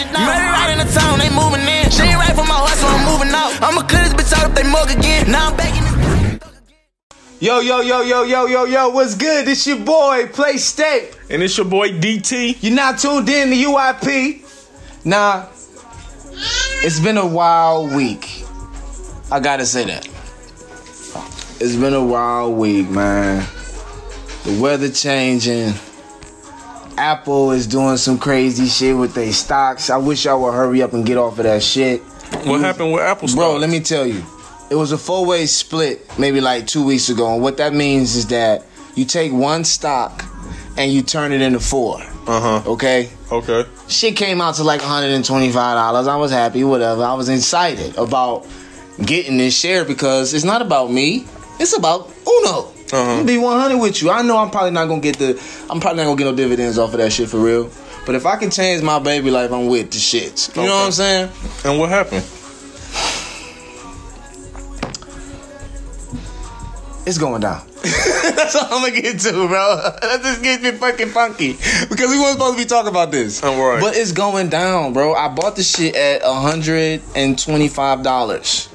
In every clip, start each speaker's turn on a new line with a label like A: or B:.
A: Maybe right in the town, they moving in. She ain't right for my heart, so I'm moving out. I'ma cut this bitch out if they mug again. Now I'm back in this.
B: Yo, yo, yo, yo, yo, yo, yo, what's good? It's your boy, Play State.
C: And it's your boy DT.
B: You're not tuned in to UIP. Nah, it's been a wild week. I gotta say that. It's been a wild week, man. The weather changing. Apple is doing some crazy shit with their stocks. I wish y'all would hurry up and get off of that shit.
C: What happened with Apple
B: Bro, let me tell you. It was a four way split maybe like two weeks ago. And what that means is that you take one stock and you turn it into four.
C: Uh huh.
B: Okay?
C: Okay.
B: Shit came out to like $125. I was happy, whatever. I was excited about getting this share because it's not about me. It's about Uno.
C: Uh-huh.
B: I'm gonna be 100 with you. I know I'm probably not gonna get the I'm probably not gonna get no dividends off of that shit for real. But if I can change my baby life, I'm with the shits. You know what I'm saying?
C: And what happened?
B: It's going down. That's all I'm gonna get to, bro. That just gets me fucking funky because we weren't supposed to be talking about this.
C: I'm right.
B: But it's going down, bro. I bought the shit at hundred and twenty-five dollars.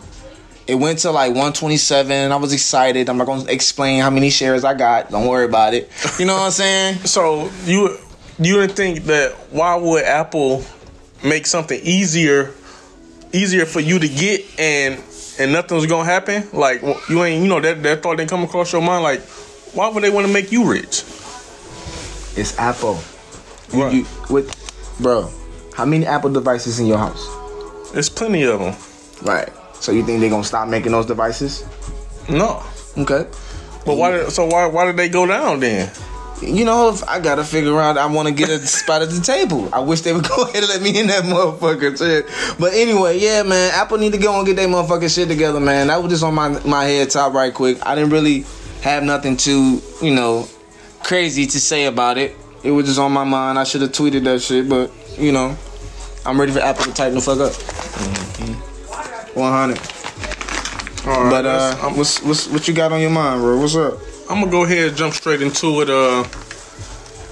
B: It went to like 127. I was excited. I'm not gonna explain how many shares I got. Don't worry about it. You know what I'm saying?
C: So you you didn't think that why would Apple make something easier easier for you to get and and nothing's gonna happen? Like you ain't you know that that thought didn't come across your mind. Like why would they want to make you rich?
B: It's Apple. You-
C: Right.
B: you- with, bro, how many Apple devices in your house?
C: There's plenty of them.
B: Right. So you think they're gonna stop making those devices?
C: No.
B: Okay.
C: But why? So why? Why did they go down then?
B: You know, if I gotta figure out, I want to get a spot at the table. I wish they would go ahead and let me in that motherfucker shit. But anyway, yeah, man, Apple need to go and get their motherfucking shit together, man. That was just on my my head top right quick. I didn't really have nothing too, you know, crazy to say about it. It was just on my mind. I should have tweeted that shit, but you know, I'm ready for Apple to tighten the fuck up. Mm-hmm. 100.
C: All right.
B: But uh, what's, what's, what you got on your mind, bro? What's up?
C: I'm gonna go ahead and jump straight into it. Uh,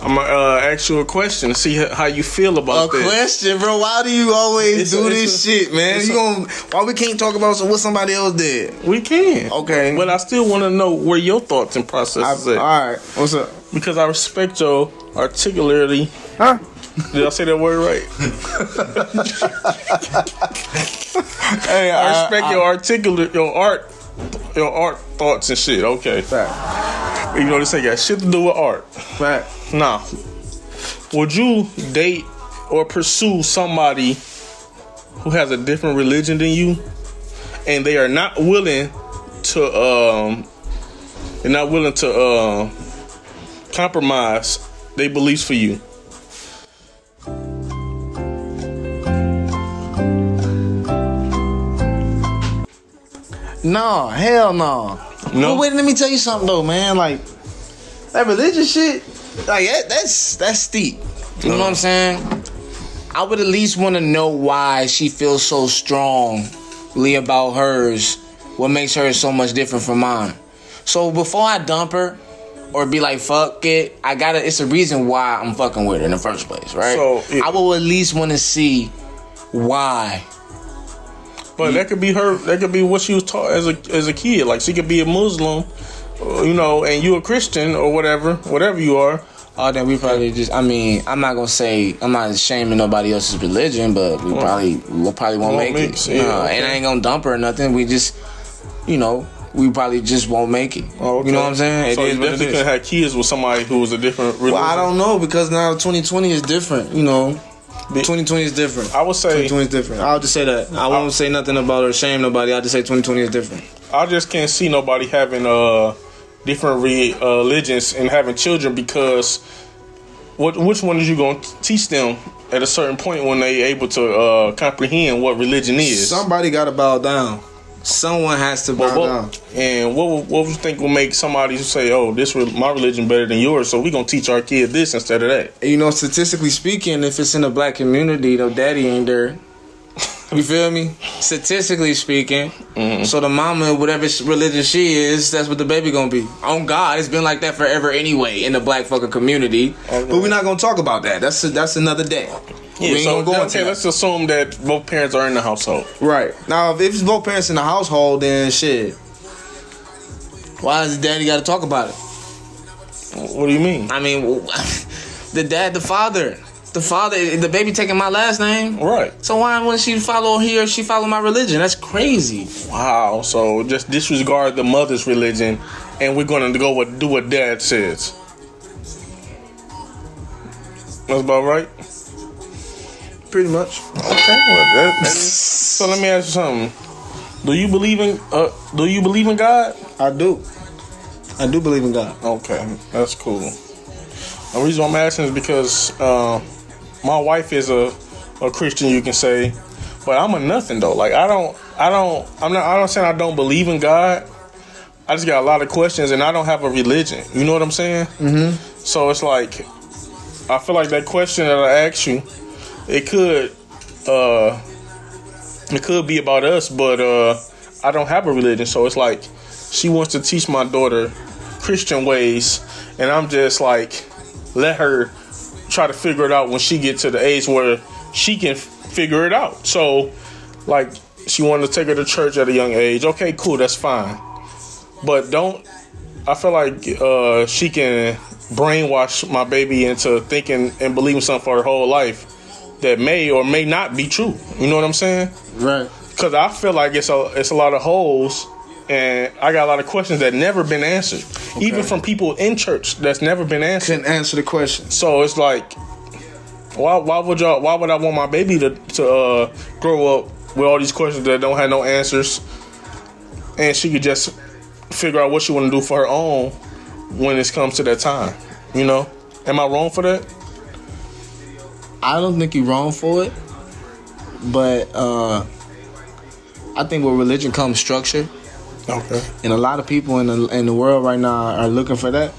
C: I'm gonna uh, ask you a question to see how you feel
B: A
C: about this.
B: A question, bro. Why do you always
C: It's
B: do
C: a-
B: this
C: a-
B: shit, man? You gonna why we can't talk about what somebody else did?
C: We can.
B: Okay.
C: But I still want to know where your thoughts and
B: I,
C: processes
B: all
C: at.
B: right, what's up?
C: Because I respect your articularity.
B: Huh?
C: Did I say that word right?
B: Hey,
C: I respect your articulate, your art, your art thoughts and shit. Okay.
B: fact,
C: You know this ain't got shit to do with art.
B: fact.
C: Nah. Would you date or pursue somebody who has a different religion than you, and they are not willing to um, they're not willing to uh, compromise their beliefs for you?
B: No, hell no.
C: No?
B: But wait, let me tell you something though, man. Like that religious shit, like that, that's that's steep. You know what I'm saying? I would at least want to know why she feels so strongly about hers. What makes hers so much different from mine? So before I dump her or be like fuck it, I gotta. It's a reason why I'm fucking with her in the first place, right?
C: So, it-
B: I will at least want to see why.
C: But that could be her. That could be what she was taught as a as a kid. Like she could be a Muslim, uh, you know, and you a Christian or whatever, whatever you are.
B: Oh, then we probably just. I mean, I'm not gonna say I'm not shaming nobody else's religion, but we probably we probably won't,
C: Won't
B: make it.
C: yeah,
B: No,
C: okay.
B: And I ain't gonna dump her or nothing. We just, you know, we probably just won't make it.
C: Oh, okay.
B: You know what I'm saying? It
C: so you definitely could have kids with somebody who was a different religion.
B: Well, I don't know because now 2020 is different. You know, 2020 is different.
C: I would say
B: 2020 is different. I'll just say that. I won't say nothing about or shame nobody. I'll just say 2020 is different.
C: I just can't see nobody having uh different re- uh, religions and having children because what which one is you going to teach them at a certain point when they able to uh comprehend what religion is?
B: Somebody got to bow down. Someone has to bow
C: What-
B: down.
C: and what what you think will make somebody say, "Oh, this re- my religion better than yours," so we gonna teach our kid this instead of that?
B: you know, statistically speaking, if it's in a black community, the daddy ain't there. You feel me? Statistically speaking, mm-hmm. so the mama, whatever religion she is, that's what the baby gonna be. On God, it's been like that forever anyway in the black fucking community. But we're not gonna talk about that. That's that's another day.
C: Yeah, so
B: go
C: okay,
B: that.
C: let's assume that both parents are in the household.
B: Right. Now, if it's both parents in the household, then shit. Why does daddy got to talk about it?
C: What do you mean?
B: I mean, the dad, the father, the father, the baby taking my last name.
C: Right.
B: So why wouldn't she follow here? she follow my religion? That's crazy.
C: Wow. So just disregard the mother's religion, and we're gonna go with do what dad says. That's about right.
B: Pretty much.
C: Okay. Well, that, that is, so let me ask you something. Do you believe in uh, Do you believe in God?
B: I do. I do believe in God.
C: Okay, that's cool. The reason I'm asking is because uh, my wife is a, a Christian, you can say, but I'm a nothing though. Like I don't, I don't, I'm not. I'm not saying I don't believe in God. I just got a lot of questions, and I don't have a religion. You know what I'm saying? Mm-hmm. So it's like, I feel like that question that I asked you, it could, uh, it could be about us, but uh, I don't have a religion, so it's like she wants to teach my daughter Christian ways, and I'm just like, let her try to figure it out when she get to the age where she can figure it out. So, like, she wanted to take her to church at a young age. Okay, cool, that's fine, but don't. I feel like uh, she can brainwash my baby into thinking and believing something for her whole life that may or may not be true. You know what I'm saying?
B: Right.
C: Because I feel like it's a it's a lot of holes, and I got a lot of questions that never been answered, even from people in church that's never been answered.
B: Couldn't answer the question.
C: So it's like, why why would y'all why would I want my baby to to uh, grow up with all these questions that don't have no answers, and she could just figure out what she want to do for her own when it comes to that time. You know, am I wrong for that?
B: I don't think you're wrong for it, but uh, I think with religion comes structure,
C: Okay.
B: and a lot of people in the in the world right now are looking for that.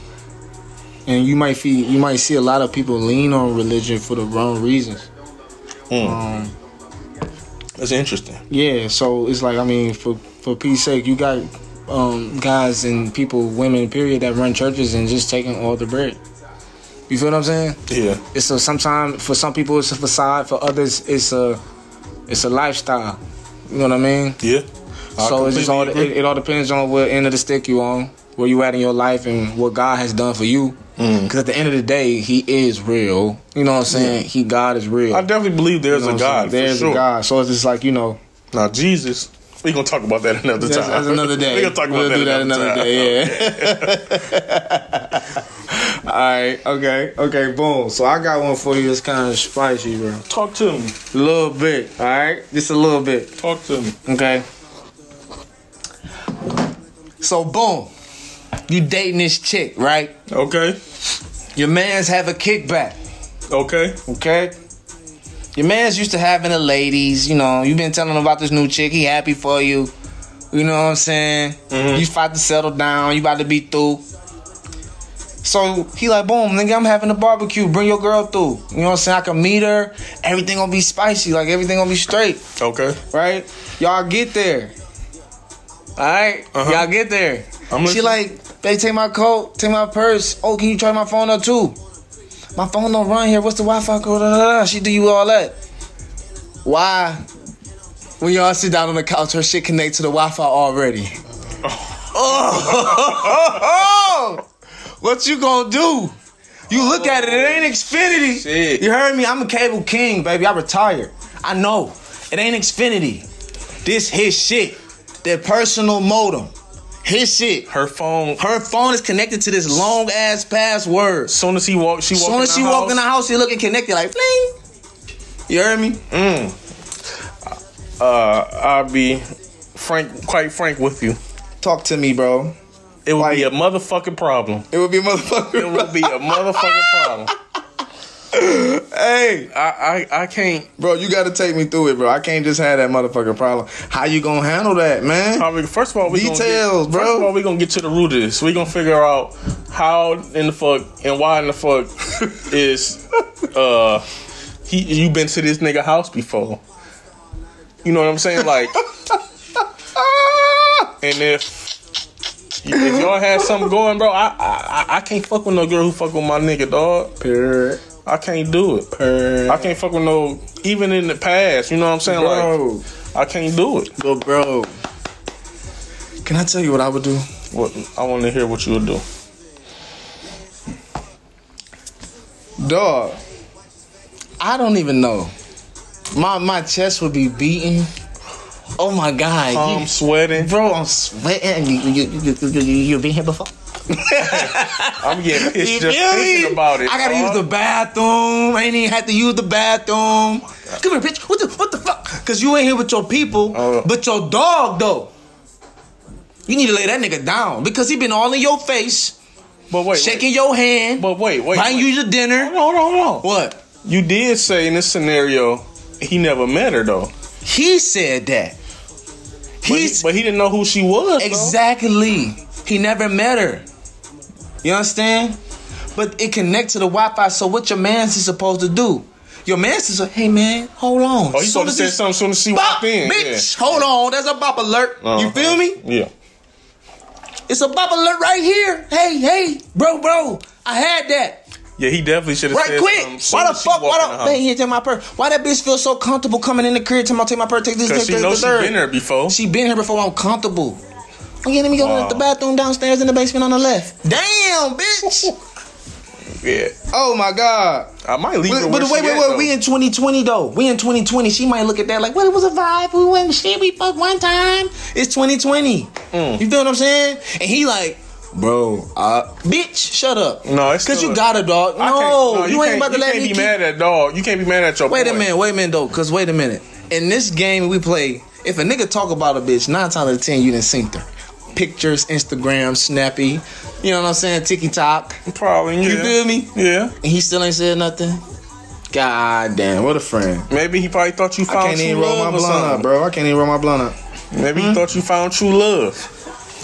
B: And you might see you might see a lot of people lean on religion for the wrong reasons. Um,
C: That's interesting.
B: yeah, so it's like I mean, for for peace sake, you got um, guys and people, women, period, that run churches and just taking all the bread. You feel what I'm saying?
C: Yeah.
B: it's a sometimes for some people it's a facade for others it's a it's a lifestyle you know what i mean
C: Yeah. I
B: so it's just all it, it all depends on what end of the stick you on where you at in your life and what god has done for you
C: Mm.
B: because at the end of the day he is real you know what i'm saying he god is real
C: I definitely believe there's
B: You know
C: a God.
B: there's
C: for sure.
B: a god so it's just like you know
C: Now Jesus, we gonna talk about that another
B: that's,
C: time.
B: that's another day
C: we gonna talk
B: we'll
C: about
B: do
C: that,
B: that another
C: time.
B: day yeah right okay okay boom so i got one for you that's kind of spicy bro
C: Talk to me.
B: A little bit, all right? Just a little bit,
C: Talk to me.
B: okay? So, boom. You dating this chick, right?
C: Okay.
B: Your man's have a kickback,
C: Okay.
B: okay? Your man's used to having the ladies, you know, You've been telling him about this new chick, he happy for you. You know what I'm saying? Mm-hmm. You about to settle down, you about to be through. So he like, boom, nigga, I'm having a barbecue. Bring your girl through. You know what I'm saying? I can meet her. Everything gonna be spicy. Like everything gonna be straight.
C: Okay.
B: right? Y'all get there. Alright?
C: Uh-huh.
B: Y'all get there.
C: I'm
B: she
C: listening.
B: like, they take my coat, take my purse. Oh, can you try my phone up too? My phone don't run here. What's the Wi-Fi code? She do you all that. Why? When y'all sit down on the couch, her shit connect to the Wi-Fi already. oh. Oh, what you gonna do? You look at it, it ain't Xfinity.
C: Shit.
B: You heard me? I'm a cable king, baby. I retired. I know. It ain't Xfinity. This his shit. Their personal modem. His shit.
C: Her phone.
B: Her phone is connected to this long ass password.
C: Soon as he walk, she walk.
B: Soon as she walk in the house, she looking connected like bling. You heard me?
C: Uh, I'll be frank, quite frank with you.
B: Talk to me, bro.
C: It would be a motherfucking problem.
B: It would be a motherfucker.
C: It would be a motherfucking problem.
B: hey,
C: I, I, I can't.
B: bro, you got to take me through it, bro. I can't just have that motherfucking problem. How you gonna handle that, man?
C: I mean, first of all, we
B: Details,
C: get,
B: bro.
C: First of all, we gonna get to the root of this. We gonna figure out how in the fuck and why in the fuck is uh he you been to this nigga house before? You know what I'm saying? Like, and if if y'all had something going, bro, I I I- I can't fuck with no girl who fuck with my nigga, dog.
B: Period.
C: I can't do it.
B: Per-
C: I can't fuck with no. Even in the past, you know what I'm saying?
B: Bro.
C: Like, I can't do it.
B: But bro, can I tell you what I would do?
C: What I want to hear what you would do.
B: Dog, I don't even know. My my chest would be beating. Oh my god, oh, you-
C: I'm sweating.
B: bro, I'm sweating. You you you you, you, you been here before?
C: I'm getting pissed
B: You
C: just thinking about it.
B: I gotta use the bathroom. I ain't even had to use the bathroom. Oh Come here, bitch. What the what the fuck? Cause you ain't here with your people,
C: Oh.
B: but your dog though. You need to lay that nigga down because he been all in your face,
C: But wait,
B: shaking your hand,
C: But wait, wait.
B: buying
C: wait.
B: you your dinner.
C: Hold on, hold on, hold on.
B: What?
C: You did say in this scenario he never met her though.
B: He said that.
C: But he, but he didn't know who she was. though.
B: exactly. He never met her. You understand? But it connects to the Wi-Fi. So what your man's is supposed to do? Your man's is like, hey man, hold on.
C: Oh,
B: Soon
C: supposed to say something soon as she
B: Bop,
C: walked in.
B: bitch, hold on. That's a bop alert.
C: Yeah.
B: You uh-huh. feel me?
C: Yeah.
B: It's a bop alert right here. Hey, hey, bro, bro. I had that.
C: Yeah, he definitely should have
B: Right
C: said
B: quick. Why the fuck? Why
C: don't
B: man, he take my purse? Why that bitch feel so comfortable coming in the crib? Tell me, take my purse, take this,
C: Because
B: take
C: she
B: this,
C: knows she been there before.
B: She been here before. I'm comfortable. Okay, let me go
C: Wow.
B: to the bathroom downstairs in the basement on the left. Damn, bitch.
C: yeah.
B: oh my god.
C: I might leave
B: But, but wait, wait, wait. We in 2020 though. We in 2020. She might look at that like, well, it was a vibe. We went shit. We fucked one time. It's 2020.
C: Mm.
B: You feel what I'm saying? And he like, bro, uh, bitch, shut up.
C: No, it's
B: Cause you got a dog.
C: I
B: No,
C: can't-
B: you, ain't
C: can't-
B: about to
C: you
B: let
C: can't
B: me
C: be
B: keep-
C: mad at dog. You can't be mad at your
B: Wait a minute, wait a minute though. Cause wait a minute. In this game we play, if a nigga talk about a bitch, nine times out of ten you didn't sink her. Pictures, Instagram, Snappy, you know what I'm saying? TikTok.
C: Probably. Yeah.
B: You feel me?
C: Yeah.
B: And he still ain't said nothing. God damn, what a friend.
C: Maybe he probably thought you
B: I
C: found
B: can't
C: true
B: even roll my
C: love
B: blunt up, bro. I can't even roll my blunt up.
C: Maybe
B: Hmm?
C: he thought you found true love.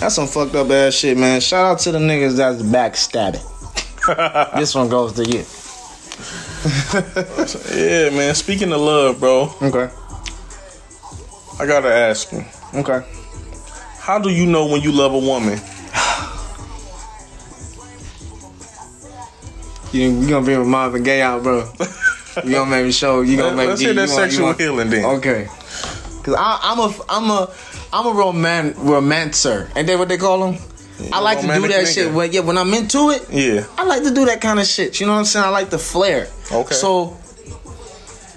B: That's some fucked up ass shit, man. Shout out to the niggas that's backstabbing. this one goes to you.
C: Yeah, man. Speaking of love, bro,
B: Okay.
C: I gotta ask you.
B: Okay.
C: How do you know when you love a woman?
B: You, you gonna be bring Marvin Gaye out, bro. You gonna make me show. You gonna make
C: Let's
B: me.
C: hear that
B: you want- you
C: sexual
B: want-
C: healing then.
B: Okay. Cause I, I'm a I'm a I'm a roman romancer. Ain't that what they call them? I like to do that
C: nigga.
B: shit. When, yeah, when I'm into it,
C: Yeah.
B: I like to do that kind of shit. You know what I'm saying? I like the flair.
C: Okay.
B: So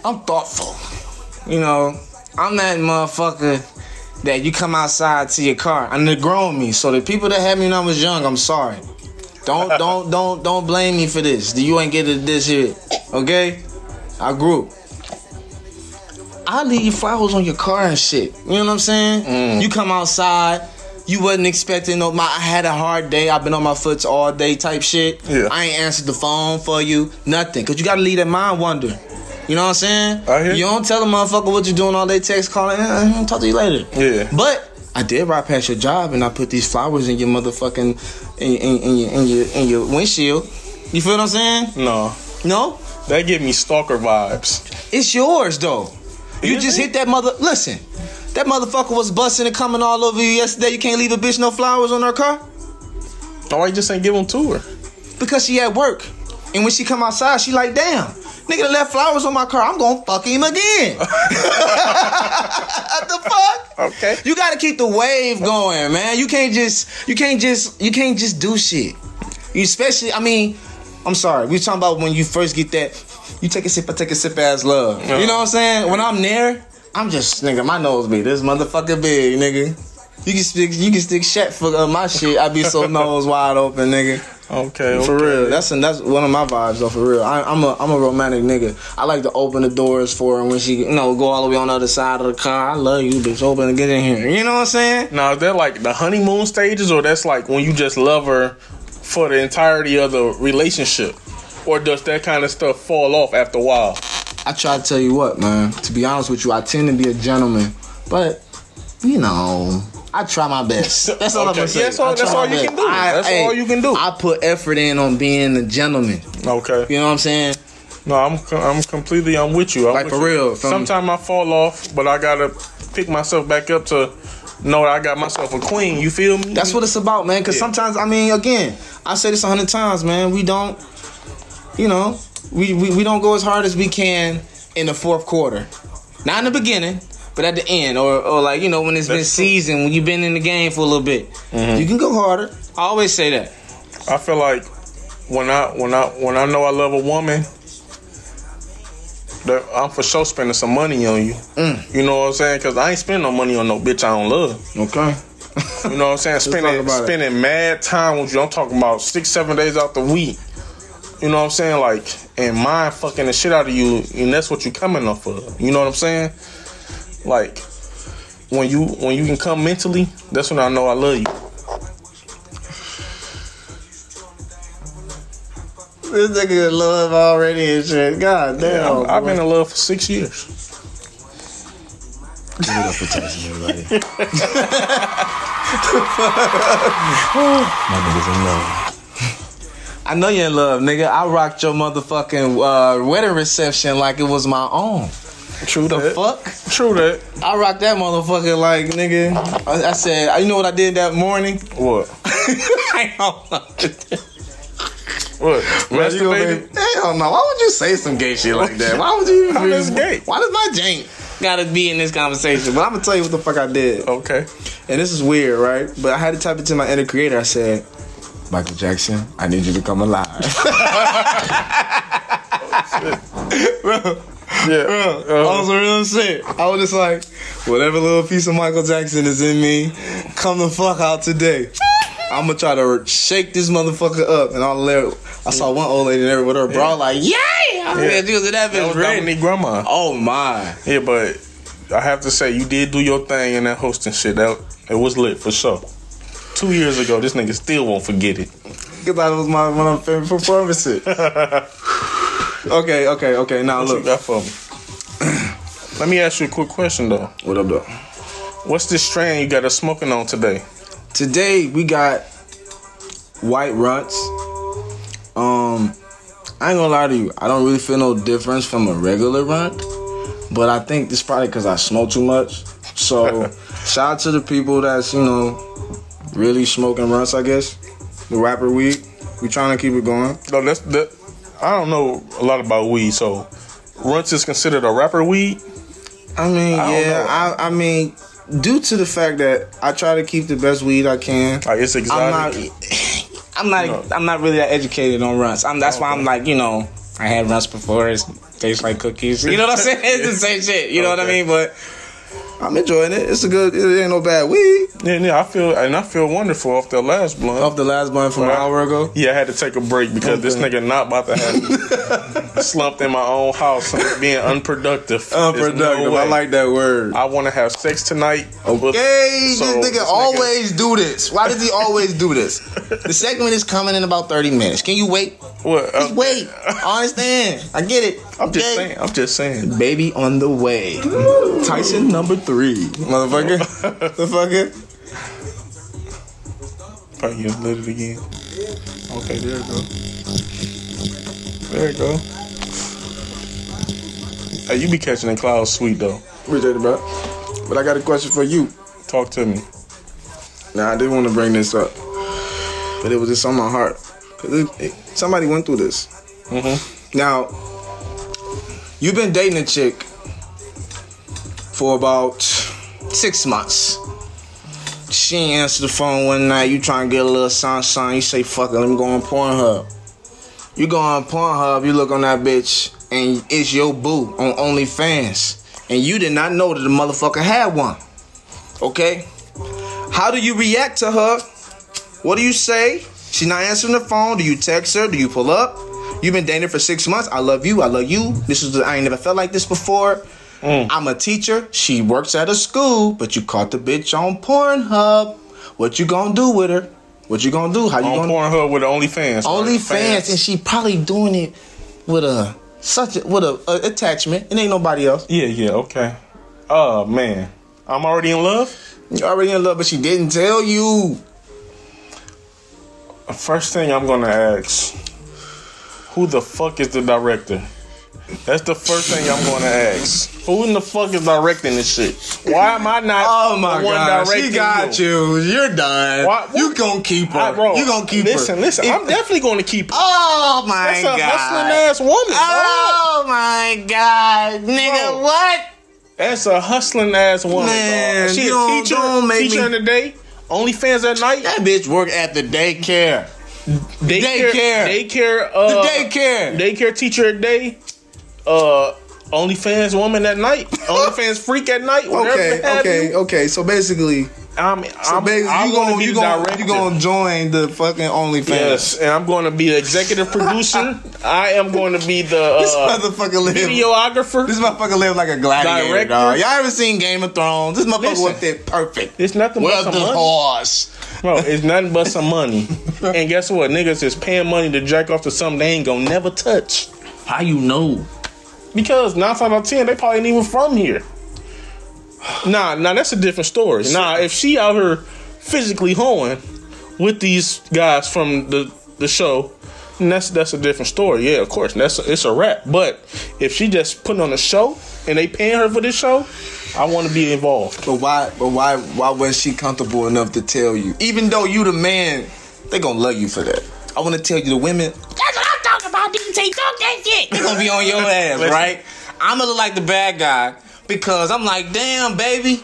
B: I'm thoughtful. You know, I'm that motherfucker that you come outside to your car. And they grown me. So the people that had me when I was young, I'm sorry. Don't don't don't don't blame me for this. You ain't get it this here. Okay? I grew. I leave flowers on your car and shit. You know what I'm saying?
C: Mm.
B: You come outside, you wasn't expecting no my I had a hard day, I've been on my foot all day type shit.
C: Yeah.
B: I ain't answered the phone for you, nothing. Cause you gotta leave that mind wonder. You know what I'm saying?
C: I hear
B: you
C: you.
B: don't tell a motherfucker what you're doing all day, text calling, eh, talk to you later.
C: Yeah.
B: But I did ride past your job and I put these flowers in your motherfucking in, in, in your in your in your windshield. You feel what I'm saying?
C: No.
B: No?
C: That give me stalker vibes.
B: It's yours though. You just hit that mother. Listen, that motherfucker was busting and coming all over you yesterday. You can't leave a bitch no flowers on her car
C: Oh, I just ain't give them to her.
B: because she at work. And when she come outside, she like, damn, nigga left flowers on my car. I'm gonna fuck him again. what the fuck?
C: Okay.
B: You gotta keep the wave going, man. You can't just, you can't just, you can't just do shit. You especially, I mean, I'm sorry. We talking about when you first get that. You take a sip, I take a sip as love. You know what I'm saying? When I'm there, I'm just nigga. My nose be this motherfucker big, nigga. You can stick, you can stick shit for uh, my shit. I be so nose wide open, nigga.
C: Okay.
B: For
C: okay.
B: real, that's that's one of my vibes though. For real, I, I'm a I'm a romantic nigga. I like to open the doors for her when she you know go all the way on the other side of the car. I love you, bitch. Open and get in here. You know what I'm saying?
C: Now, is that like the honeymoon stages, or that's like when you just love her for the entirety of the relationship? Or does that kind of stuff fall off after a while?
B: I try to tell you what, man. To be honest with you, I tend to be a gentleman, but you know, I try my best. That's all I'm
C: Okay.
B: gonna say.
C: Yeah, that's all-
B: I
C: that's all you
B: best.
C: can do. That's all you can do.
B: I put effort in on being a gentleman.
C: Okay.
B: You know what I'm saying?
C: No, I'm I'm completely I'm with you. I'm
B: Like,
C: with
B: for
C: you.
B: real,
C: Sometimes I fall off, but I gotta pick myself back up to know that I got myself a queen. You feel me?
B: That's what it's about, man. Because
C: Yeah.
B: sometimes, I mean, again, I say this a hundred times, man. We don't, you know, we, we we don't go as hard as we can in the fourth quarter. Not in the beginning, but at the end, or or like you know when it's been
C: That's true.
B: seasoned, when you've been in the game for a little bit, you can go harder. I always say that.
C: I feel like when I when I when I know I love a woman, that I'm for sure spending some money on you.
B: Mm.
C: You know what I'm saying? Because I ain't spending no money on no bitch I don't love.
B: Okay.
C: You know what I'm saying?
B: talk
C: Spending
B: it.
C: mad time with you. I'm talking about six seven days out the week. You know what I'm saying? Like and mind fucking the shit out of you, and that's what you coming off of. You know what I'm saying? Like when you when you can come mentally, that's when I know I love you.
B: This nigga in love already and shit. God damn.
C: Yeah, I've, I've been in love for six years.
B: Give it up for Tyson, everybody. My niggas in love. I know you're in love, nigga. I rocked your motherfucking uh, wedding reception like it was my own.
C: True
B: The
C: that.
B: fuck?
C: True that.
B: I rocked that motherfucker like nigga. I, I said, you know what I did that morning?
C: What?
B: I don't know.
C: What?
B: Man, you gonna
C: Masturbated?
B: Hell no. Why would you say some gay shit like that? Why would you?
C: How that's gay?
B: Why does my jank gotta be in this conversation? But I'm gonna tell you what the fuck I did.
C: Okay.
B: And this is weird, right? But I had to type it to my inner creator. I said, Michael Jackson, I need you to come alive. Bro,
C: Yeah.
B: bro,
C: Uh,
B: I was real shit. I was just like, whatever little piece of Michael Jackson is in me, come the fuck out today. I'm gonna try to shake this motherfucker up. And I all the I saw one old lady there with her bra like, yeah! I
C: Yeah.
B: mean, she was in that
C: that
B: bitch
C: was. Dominique Grandma.
B: Oh my.
C: Yeah, but I have to say, you did do your thing in that hosting shit. That it was lit for sure. Two years ago, this nigga still won't forget it.
B: Cause that was my one of my favorite performances. okay, okay, okay. Now
C: What you
B: look.
C: got for me? Let me ask you a quick question though.
B: What up, though?
C: What's this strain you got us smoking on today?
B: Today we got white runts. Um, I ain't gonna lie to you. I don't really feel no difference from a regular runt, but I think this probably because I smoke too much. So shout out to the people that's you know really smoking runts. I guess the rapper weed. We trying to keep it going.
C: No, that's that. I don't know a lot about weed, so runts is considered a rapper weed.
B: I mean,
C: I
B: yeah. I, I mean, due to the fact that I try to keep the best weed I can.
C: Like it's
B: I'm
C: exotic.
B: not. I'm not.
C: No.
B: I'm not really that educated on runts. I'm, that's why I'm like, you know, I had runts before. It tastes like cookies. You know what I'm saying? It's the same shit. You know what I mean? But I'm enjoying it. It's a good. It ain't no bad weed.
C: yeah, yeah, I feel and I feel wonderful off the last blunt.
B: Off the last blunt from an hour ago.
C: Yeah, I had to take a break because this nigga not about to have me slumped in my own house being unproductive. There's no
B: Unproductive. I like that word.
C: I want to have sex tonight. with-
B: Okay,
C: so
B: this nigga
C: this nigga-
B: always do this. Why does he always do this? The segment is coming in about 30 minutes. Can you wait?
C: What?
B: Just
C: Uh,
B: wait. I understand. I get it.
C: I'm just saying. I'm just saying.
B: Baby on the way. Tyson number three. Motherfucker. Motherfucker.
C: Probably just lit it again. Okay, there you go. There you go. Hey, you be catching the clouds sweet though.
B: Appreciate it, bro. But I got a question for you.
C: Talk to me.
B: Now, I did want to bring this up, but it was just on my heart. 'Cause it, it- somebody went through this.
C: Mm-hmm.
B: Now, you've been dating a chick for about six months. She ain't answer the phone one night. You trying to get a little sunshine. You say, fuck it, let me go on Pornhub. You go on Pornhub, you look on that bitch, and it's your boo on OnlyFans. And you did not know that the motherfucker had one. Okay? How do you react to her? What do you say? She not answering the phone. Do you text her? Do you pull up? You've been dating for six months. I love you. I love you. This is the, I ain't never felt like this before. Mm. I'm a teacher. She works at a school, but you caught the bitch on Pornhub. What you gonna do with her? What you gonna do? How you
C: On
B: gonna
C: Pornhub with OnlyFans.
B: only
C: right?
B: fans? And she probably doing it with a such a with a, a attachment. It ain't nobody else.
C: Yeah, yeah, okay. Oh man, I'm already in love.
B: You already in love, but she didn't tell you.
C: First thing I'm gonna ask, who the fuck is the director? That's the first thing I'm gonna ask. Who in the fuck is directing this shit? Why am I not?
B: Oh my
C: the one
B: god, she got you. You're done.
C: Why-
B: You gonna keep her.
C: Bro,
B: you gonna keep
C: listen,
B: her.
C: Listen,
B: listen.
C: I'm definitely going to keep her.
B: Oh my god.
C: That's a hustling ass woman. bro.
B: Oh my god, nigga,
C: Bro.
B: what?
C: That's a hustling ass woman.
B: Man,
C: dog. She a teacher,
B: don't make
C: teacher
B: me-
C: in the day, OnlyFans at night.
B: That bitch work at the daycare.
C: Daycare,
B: Daycare.
C: daycare,
B: The
C: uh,
B: daycare.
C: daycare teacher at day. Uh, OnlyFans woman at night. OnlyFans freak at night.
B: Okay, okay,
C: you.
B: okay. So basically,
C: I'm,
B: so
C: I'm,
B: basically,
C: I'm
B: you
C: going to
B: gonna
C: be
B: you
C: the
B: gonna
C: director.
B: you gonna join the fucking OnlyFans.
C: Yes, and I'm going to be the executive producer. I am going to be the
B: This
C: uh,
B: motherfucker live.
C: videographer.
B: This motherfucker live like a gladiator,
C: Director.
B: dog. Y'all ever seen Game of Thrones? This motherfucker
C: Listen.
B: worked it perfect.
C: It's nothing but
B: Well,
C: some
B: the
C: money.
B: horse.
C: Bro, it's nothing but some money. and guess what? Niggas is paying money to jack off to something they ain't gonna never touch.
B: How you know?
C: Because nine times out of ten, they probably ain't even from here. Nah, nah, that's a different story. Nah, if she out here physically hoeing with these guys from the the show, then that's that's a different story. Yeah, of course, that's it's a wrap. But if she just putting on a show and they paying her for this show, I want to be involved.
B: But why? But why? Why was she comfortable enough to tell you? Even though you the man, they gonna love you for that. I want to tell you, the women. About. DJ, talk that shit. They gonna be on your ass, right? I'm gonna look like the bad guy because I'm like, damn, baby,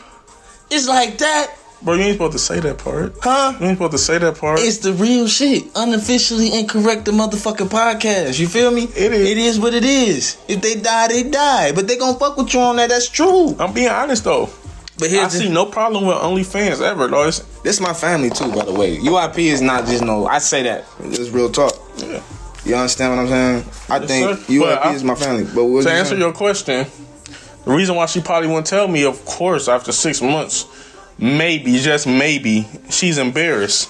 B: it's like that,
C: Bro, you ain't supposed to say that part.
B: huh?
C: You ain't supposed to say that part.
B: It's the real shit. Unofficially incorrect the motherfucking podcast. You feel me?
C: It is.
B: It is what it is. If they die, they die. But they gonna fuck with you on that. That's true.
C: I'm being honest though.
B: But here
C: I
B: here's
C: see no problem with OnlyFans ever, though. It's,
B: this my family too, by the way. UIP is not just no. I say that. It's real talk.
C: yeah.
B: You understand what I'm saying? I
C: Yes,
B: think
C: sir. I-
B: is my family. But
C: To
B: you
C: answer
B: saying?
C: your question, the reason why she probably wouldn't tell me, of course, after six months, maybe, just maybe, she's embarrassed.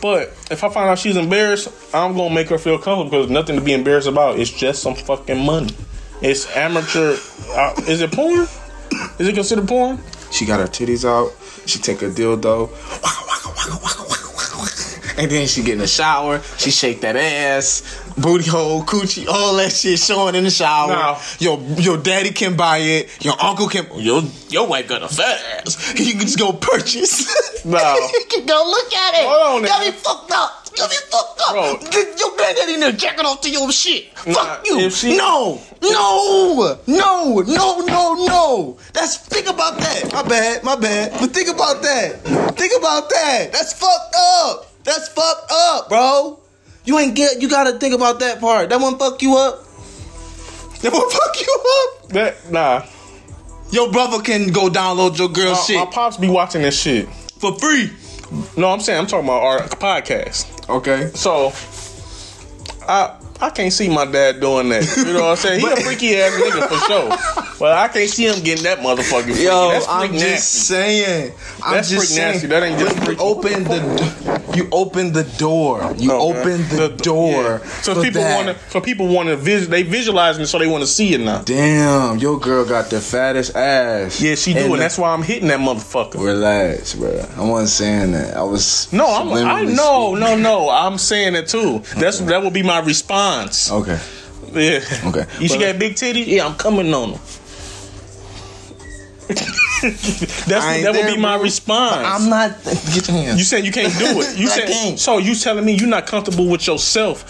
C: But if I find out she's embarrassed, I'm gonna make her feel comfortable because there's nothing to be embarrassed about. It's just some fucking money. It's amateur. Uh, is it porn? Is it considered porn?
B: She got her titties out. She take her dildo. Waka, waka, waka. And then she get in the shower. She shake that ass, booty hole, coochie, all that shit showing in the shower.
C: Now-
B: Your your daddy can buy it. Your uncle can. Your your wife got a fat ass. You can just go purchase.
C: No.
B: you can go look at it.
C: Hold on, nigga.
B: me fucked up. Got me fucked up.
C: Bro.
B: Your granddaddy in there jacking off to your shit.
C: Nah,
B: Fuck you.
C: she-
B: no, no, no, no, no, no. That's think about that. My bad, my bad. But think about that. Think about that. That's fucked up. That's fucked up, bro. You ain't get. You gotta think about that part. That one fuck you up. That one fuck you up.
C: That nah.
B: Your brother can go download your girl
C: My,
B: shit
C: my pops be watching this shit.
B: for free.
C: No, I'm saying I'm talking about our podcast.
B: Okay.
C: So, I I can't see my dad doing that. You know what I'm saying? He a freaky ass nigga for sure. But I can't see him getting that motherfucking freaky.
B: Yo,
C: That's
B: I'm
C: freak
B: just saying. I'm
C: That's
B: just
C: freak
B: saying.
C: nasty. That ain't just freaky.
B: Open the you open the door. You
C: Okay.
B: open the, door.
C: yeah. So people want to. So people want to vis. They visualizing, so they want to see it now.
B: Damn, your girl got the fattest ass.
C: Yeah, she do,
B: And
C: and, that's why I'm hitting that motherfucker.
B: Relax, bro. I wasn't saying that. I was.
C: No, I'm. I
B: subliminally
C: no, no, no. I'm saying it too. That's that will be my response.
B: Okay.
C: Yeah.
B: Okay.
C: You she got big titties? Yeah, I'm coming on them. That's that would
B: there,
C: be my
B: bro.
C: response.
B: I'm not. Get your hands.
C: You said you can't do it? You said
B: can't.
C: so. You telling me you're not comfortable with yourself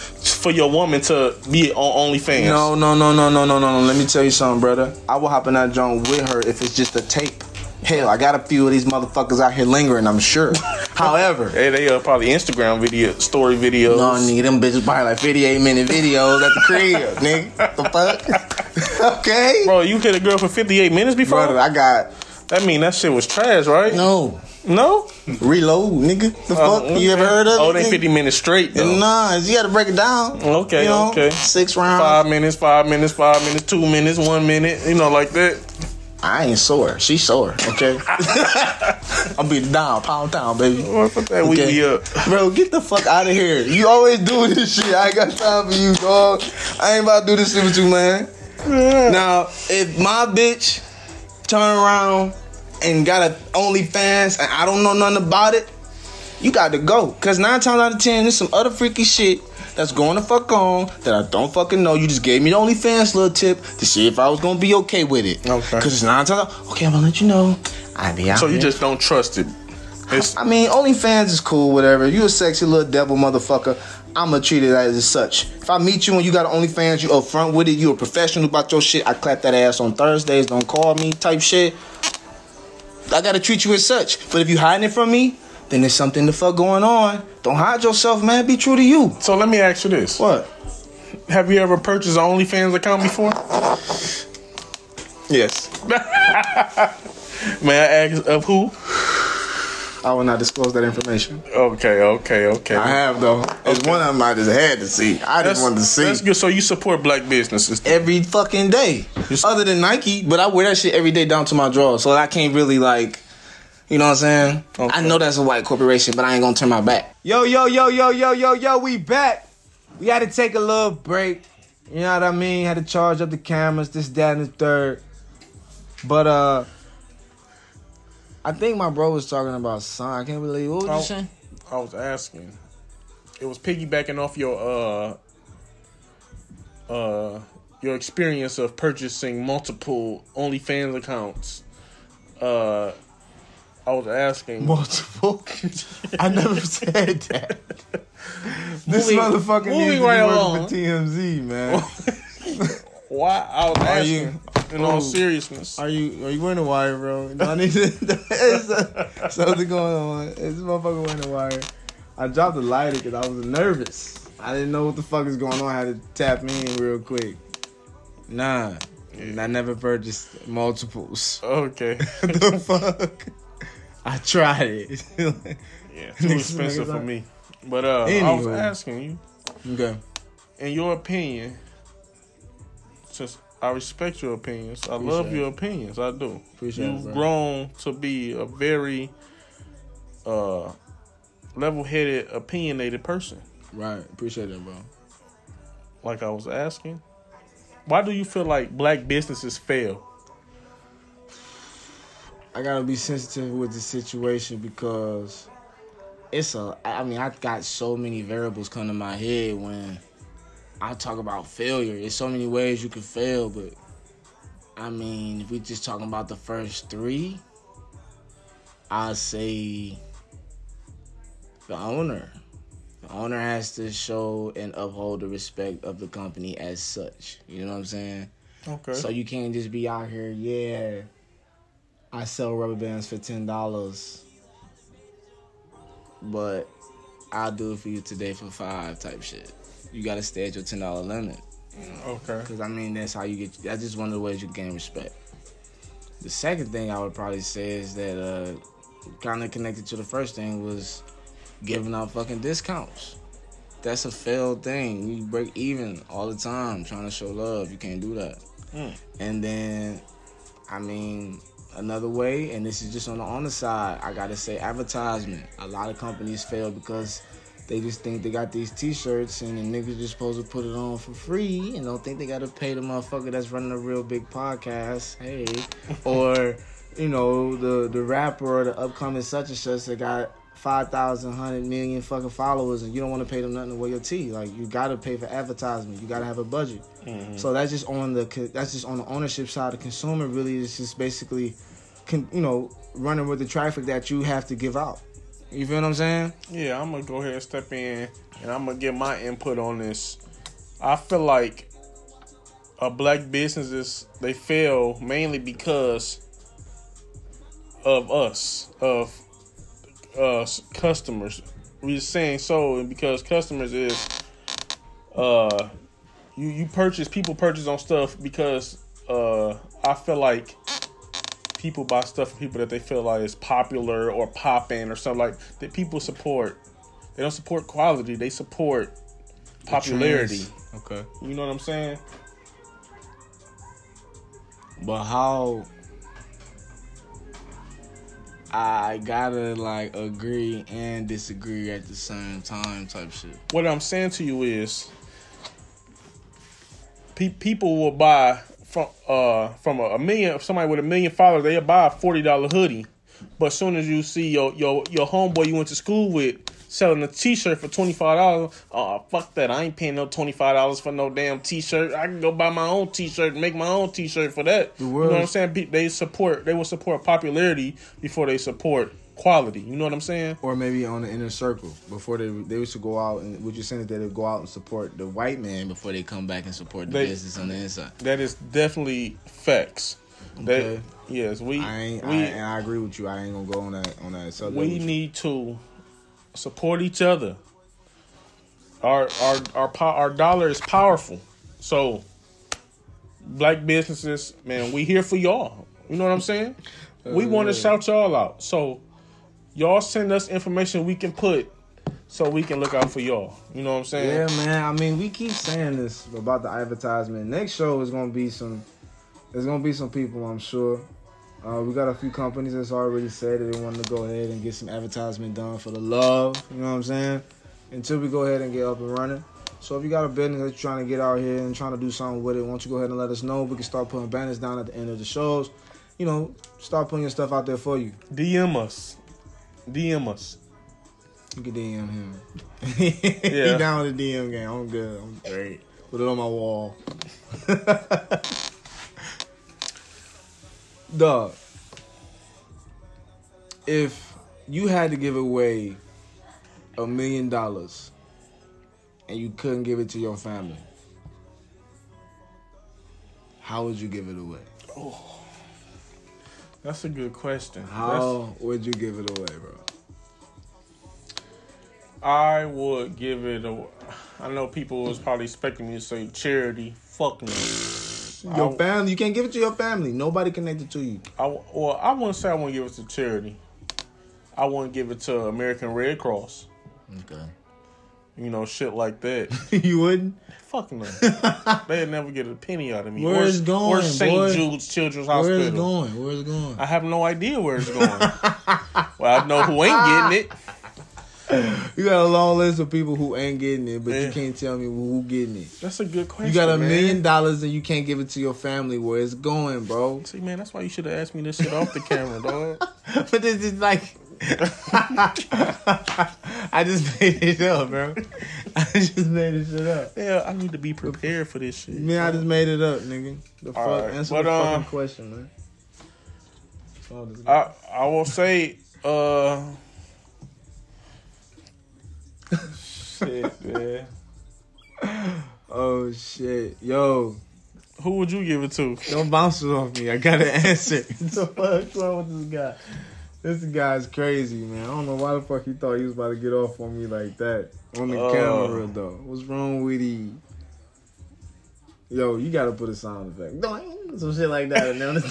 C: for your woman to be on OnlyFans?
B: No, no, no, no, no, no, no, no. Let me tell you something, brother. I will hop in that joint with her if it's just a tape. Hell, I got a few of these motherfuckers out here lingering, I'm sure. However,
C: Hey, they are probably Instagram video, story videos.
B: no, nigga, them bitches probably like 58 minute videos at the crib, nigga. The fuck? okay?
C: Bro, you hit a girl for 58 minutes before?
B: Brother, I got.
C: That mean that shit was trash, right?
B: No.
C: No?
B: Reload, nigga. The
C: Oh,
B: fuck? You ever heard of
C: Oh,
B: it?
C: they
B: nigga?
C: 50 minutes straight, though.
B: Nah, you gotta break it down.
C: Okay,
B: You know,
C: okay.
B: Six rounds.
C: Five minutes, five minutes, five minutes, two minutes, one minute, you know, like that.
B: I ain't sore. She sore, okay? I'll be down, pound town, baby.
C: That we be up?
B: Bro, get the fuck out of here. You always do this shit. I ain't got time for you, dog. I ain't about to do this shit with you, man. Now, if my bitch turn around and got a OnlyFans and I don't know nothing about it, you got to go. Cause nine times out of ten, there's some other freaky shit that's going to fuck on that I don't fucking know. You just gave me the OnlyFans little tip to see if I was gonna be okay with it.
C: Okay.
B: Cause it's nine times. Okay, I'm gonna let you know. I be out.
C: So you
B: here.
C: just don't trust it. It's,
B: I mean, OnlyFans is cool, whatever. You a sexy little devil motherfucker. I'ma treat it as such. If I meet you and you got an OnlyFans, you upfront with it, you a professional about your shit. I clap that ass on Thursdays. Don't call me, type shit. I gotta treat you as such. But if you hiding it from me, then there's something the fuck going on. Don't hide yourself, man. Be true to you.
C: so let me ask you this:
B: What?
C: Have you ever purchased an OnlyFans account before?
B: Yes.
C: May I ask of who?
B: I will not disclose that information.
C: Okay, okay, okay.
B: I have though. It's
C: Okay.
B: one of them I just had to see. I just wanted to see.
C: That's good. So you support black businesses?
B: every fucking day. Other than Nike, but I wear that shit every day down to my drawers, so I can't really like, you know what I'm saying?
C: Okay.
B: I know that's a white corporation, but I ain't gonna turn my back. Yo, yo, yo, yo, yo, yo, yo, we back. We had to take a little break. You know what I mean? Had to charge up the cameras, this, that, and the third. But uh, I think my bro was talking about son. I can't believe what was
C: Oh.
B: you saying?
C: I was asking. It was piggybacking off your uh uh your experience of purchasing multiple OnlyFans accounts. Uh I was asking
B: Multiple. I never said that. This
C: Moving-
B: motherfucker
C: moving
B: needs to
C: right
B: be
C: along.
B: for TMZ, man.
C: why I was asking
B: you-
C: in all
B: oh.
C: seriousness.
B: Are you are you wearing a wire, bro? No, I need to. Something going on. This motherfucker wearing a wire. I dropped the lighter because I was nervous. I didn't know what the fuck is going on. I had to tap me in real quick. Nah, I never purchased multiples.
C: Okay.
B: the fuck? I tried it.
C: Yeah, too expensive for me. But uh I was asking you,
B: okay.
C: in your opinion, since I respect your opinions, I love your opinions. I do.
B: Appreciate it,
C: You've
B: bro.
C: grown to be a very uh level-headed, opinionated person.
B: Right. Appreciate that, bro.
C: Like I was asking, why do you feel like black businesses fail?
B: I gotta be sensitive with the situation because it's a. I mean, I got so many variables come to my head when I talk about failure. There's so many ways you can fail, but I mean, if we just talking about the first three, I say the owner. The owner has to show and uphold the respect of the company as such. You know what I'm saying?
C: Okay.
B: So you can't just be out here, yeah. I sell rubber bands for ten dollars, but I'll do it for you today for five type shit. You gotta stay at your ten dollar limit,
C: okay.
B: cause I mean that's how you get. That's just one of the ways you gain respect. The second thing I would probably say is that uh, kind of connected to the first thing was giving out fucking discounts. That's a failed thing. You break even all the time trying to show love. You can't do that.
C: Mm.
B: And then, I mean, another way, and this is just on the honor side, I gotta say advertisement. A lot of companies fail because they just think they got these t-shirts and the niggas just supposed to put it on for free and don't think they gotta pay the motherfucker that's running a real big podcast. Hey. or, you know, the the rapper or the upcoming such and such that got 5,000, 100 million fucking followers and you don't want to pay them nothing to wear your tea. Like, you got to pay for advertisement. You got to have a budget. Mm-hmm. So that's just on the that's just on the ownership side. The consumer really is just basically, con, you know, running with the traffic that you have to give out. You feel what I'm saying?
C: Yeah, I'm gonna go ahead and step in, and I'm gonna get my input on this. I feel like a black businesses they fail mainly because of us, of us customers. We're saying so, and because customers is, uh, you you purchase people purchase on stuff because uh, I feel like people buy stuff from people that they feel like is popular or popping or something like that people support. They don't support quality, they support popularity.
B: Okay.
C: You know what I'm saying?
B: But how? I gotta like agree and disagree at the same time, type shit.
C: What I'm saying to you is pe- people will buy from uh from a, a million somebody with a million followers, they'll buy a forty dollar hoodie. But as soon as you see your your your homeboy you went to school with selling a T-shirt for twenty five dollars, oh fuck that! I ain't paying no twenty five dollars for no damn T-shirt. I can go buy my own T-shirt and make my own T-shirt for that. You know what I'm saying? They support. They will support popularity before they support quality. You know what I'm saying?
B: Or maybe on the inner circle before they they used to go out and what you're saying is that they go out and support the white man before they come back and support the
C: They-
B: business on the inside.
C: That is definitely facts.
B: Okay.
C: That yes, we
B: I ain't,
C: we
B: I, and I agree with you. I ain't gonna go on that on that subject.
C: we need to support each other. Our our our our dollar is powerful. So black businesses, man, we here for y'all. You know what I'm saying? We want to
B: uh,
C: shout y'all out. So y'all send us information we can put so we can look out for y'all. You know what I'm saying?
B: Yeah, man. I mean, we keep saying this about the advertisement. Next show is gonna be some. There's gonna be some people, I'm sure. Uh, we got a few companies that's already said that they want to go ahead and get some advertisement done for the love. You know what I'm saying? Until we go ahead and get up and running. So if you got a business that you're trying to get out here and trying to do something with it, why don't you go ahead and let us know? We can start putting banners down at the end of the shows. You know, start putting your stuff out there for you.
C: DM us. DM us.
B: You can DM him.
C: Yeah.
B: he down with the DM game. I'm good. I'm great. Put it on my wall. Dog. If you had to give away a million dollars and you couldn't give it to your family, how would you give it away?
C: Oh, That's a good question. That's-
B: How would you give it away, bro?
C: I would give it away. I know people was probably expecting me to say charity. Fuck no.
B: Your
C: I-
B: family, you can't give it to your family. Nobody connected to you.
C: I well, I wouldn't say I want to give it to charity. I want to give it to American Red Cross.
B: Okay.
C: You know, shit like that.
B: you wouldn't?
C: Fuck no. They'd never get a penny out of me.
B: Where's
C: or,
B: going,
C: Or St.
B: boy?
C: Jude's Children's
B: Where's
C: Hospital.
B: it going? Where's it going?
C: I have no idea where it's going. well, I know who ain't getting it.
B: You got a long list of people who ain't getting it, but
C: Yeah.
B: you can't tell me who getting it.
C: That's a good question.
B: You got a
C: man.
B: million dollars and you can't give it to your family. Where it's going, bro?
C: See, man, that's why you should have asked me this shit off the camera, dog.
B: but this is like, I just made it up, bro. I just made this shit up.
C: Yeah, I need to be prepared for this shit.
B: Man, I just made it up, nigga. The fuck?
C: Right,
B: Answer
C: but,
B: the
C: uh,
B: fucking question, man. That's all this-
C: I I will say, uh, shit, man.
B: oh shit, yo,
C: Who would you give it to?
B: don't bounce it off me. I gotta answer. the fuck's wrong with this guy? This guy's crazy, man. I don't know why the fuck he thought he was about to get off on me like that on the
C: Uh.
B: camera, though. What's wrong with he? Yo, you gotta put a sound effect. Doing some shit like that. And then this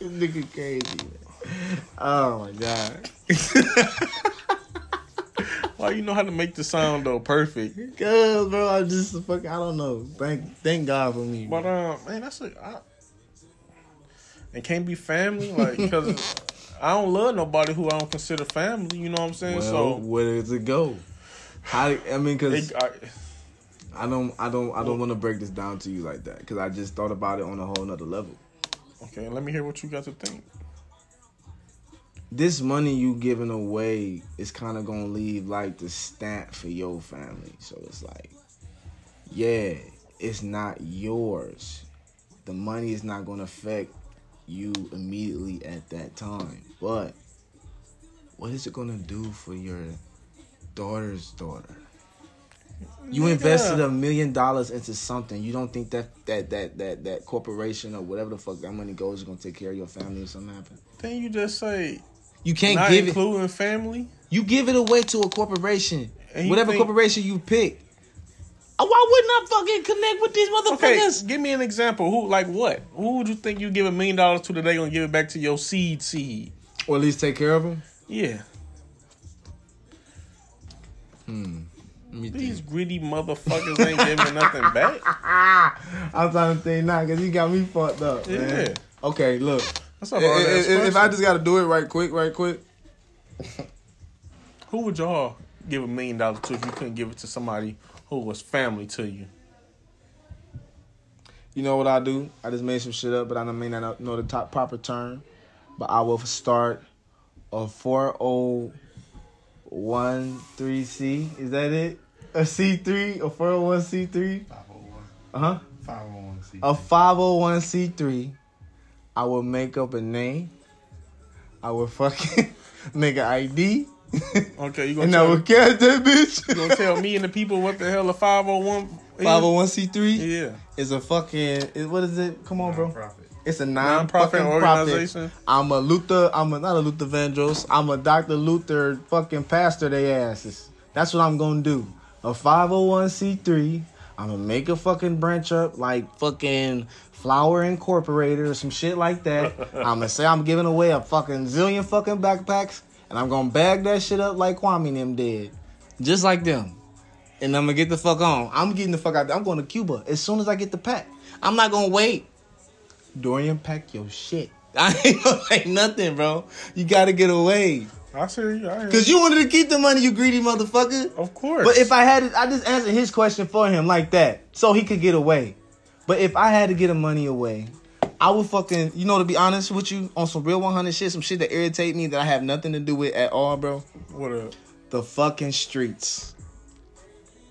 B: nigga crazy. Man. Oh my god.
C: Why you know how to make the sound though perfect?
B: Cause bro, I just fuck. I don't know. Thank thank God for me.
C: But um, man, that's a. I, it can't be family, like because I don't love nobody who I don't consider family. You know what I'm saying?
B: well,
C: so
B: where does it go? How? I mean, cause
C: it, I,
B: I don't, I don't, I don't want to break this down to you like that. Cause I just thought about it on a whole nother level.
C: okay, let me hear what you got to think.
B: This money you giving away is kind of gonna leave like the stamp for your family. So it's like, yeah, it's not yours. The money is not gonna affect you immediately at that time. But what is it gonna do for your daughter's daughter? You invested a million dollars into something. You don't think that that that that that corporation or whatever the fuck that money goes is gonna take care of your family if something happens?
C: Then you just say
B: You can't
C: not
B: give it.
C: including family.
B: You give it away to a corporation,
C: And
B: whatever
C: think-
B: corporation you pick. Uh, Why wouldn't I fucking connect with these motherfuckers?
C: Okay, give me an example. Who like what? Who would you think you give a million dollars to today gonna give it back to your seed seed?
B: Or at least take care of them.
C: Yeah,
B: me
C: these
B: think.
C: greedy motherfuckers ain't giving nothing back.
B: I'm trying to think now because you got me fucked up.
C: Yeah.
B: Man. Okay, look.
C: That's a
B: If,
C: hard
B: if- if I just got to do it right quick, right quick.
C: Who would y'all give a million dollars to if you couldn't give it to somebody who was family to you?
B: You know what I do? I just made some shit up, but I don't may not know the top proper term. but I will start a 401c. Is that it? A C3? A 401c3?
D: 501.
B: Uh huh.
D: 501c.
B: A 501c3. I will make up a name. I will fucking make an ID.
C: Okay, you gonna
B: and I
C: tell,
B: will catch that bitch.
C: you gonna tell me and the people what the hell a five hundred one?
B: 501c3
C: Yeah,
B: is a fucking. Is, what is it? Come on, bro.
D: Profit.
B: It's a non
C: Non-profit organization.
B: Profit. I'm a Luther. I'm a, not a Luther Vandross. I'm a Dr. Luther fucking pastor. They asses. That's what I'm gonna do. A 501c3. I'm gonna make a fucking branch up like fucking Flower Incorporated or some shit like that. I'm gonna say I'm giving away a fucking zillion fucking backpacks, and I'm gonna bag that shit up like Kwame and them did, just like them. And I'm gonna get the fuck on. I'm getting the fuck out. There. I'm going to Cuba as soon as I get the pack. I'm not gonna wait. Dorian, pack your shit. I ain't gonna say nothing, bro. You gotta get away.
C: I see you. I
B: Cause you wanted to keep the money, you greedy motherfucker.
C: Of course.
B: But if I had it, I just answered his question for him like that, so he could get away. But if I had to get the money away, I would fucking, you know, to be honest with you, on some real 100 shit, some shit that irritate me that I have nothing to do with at all, bro.
C: what up?
B: The fucking streets.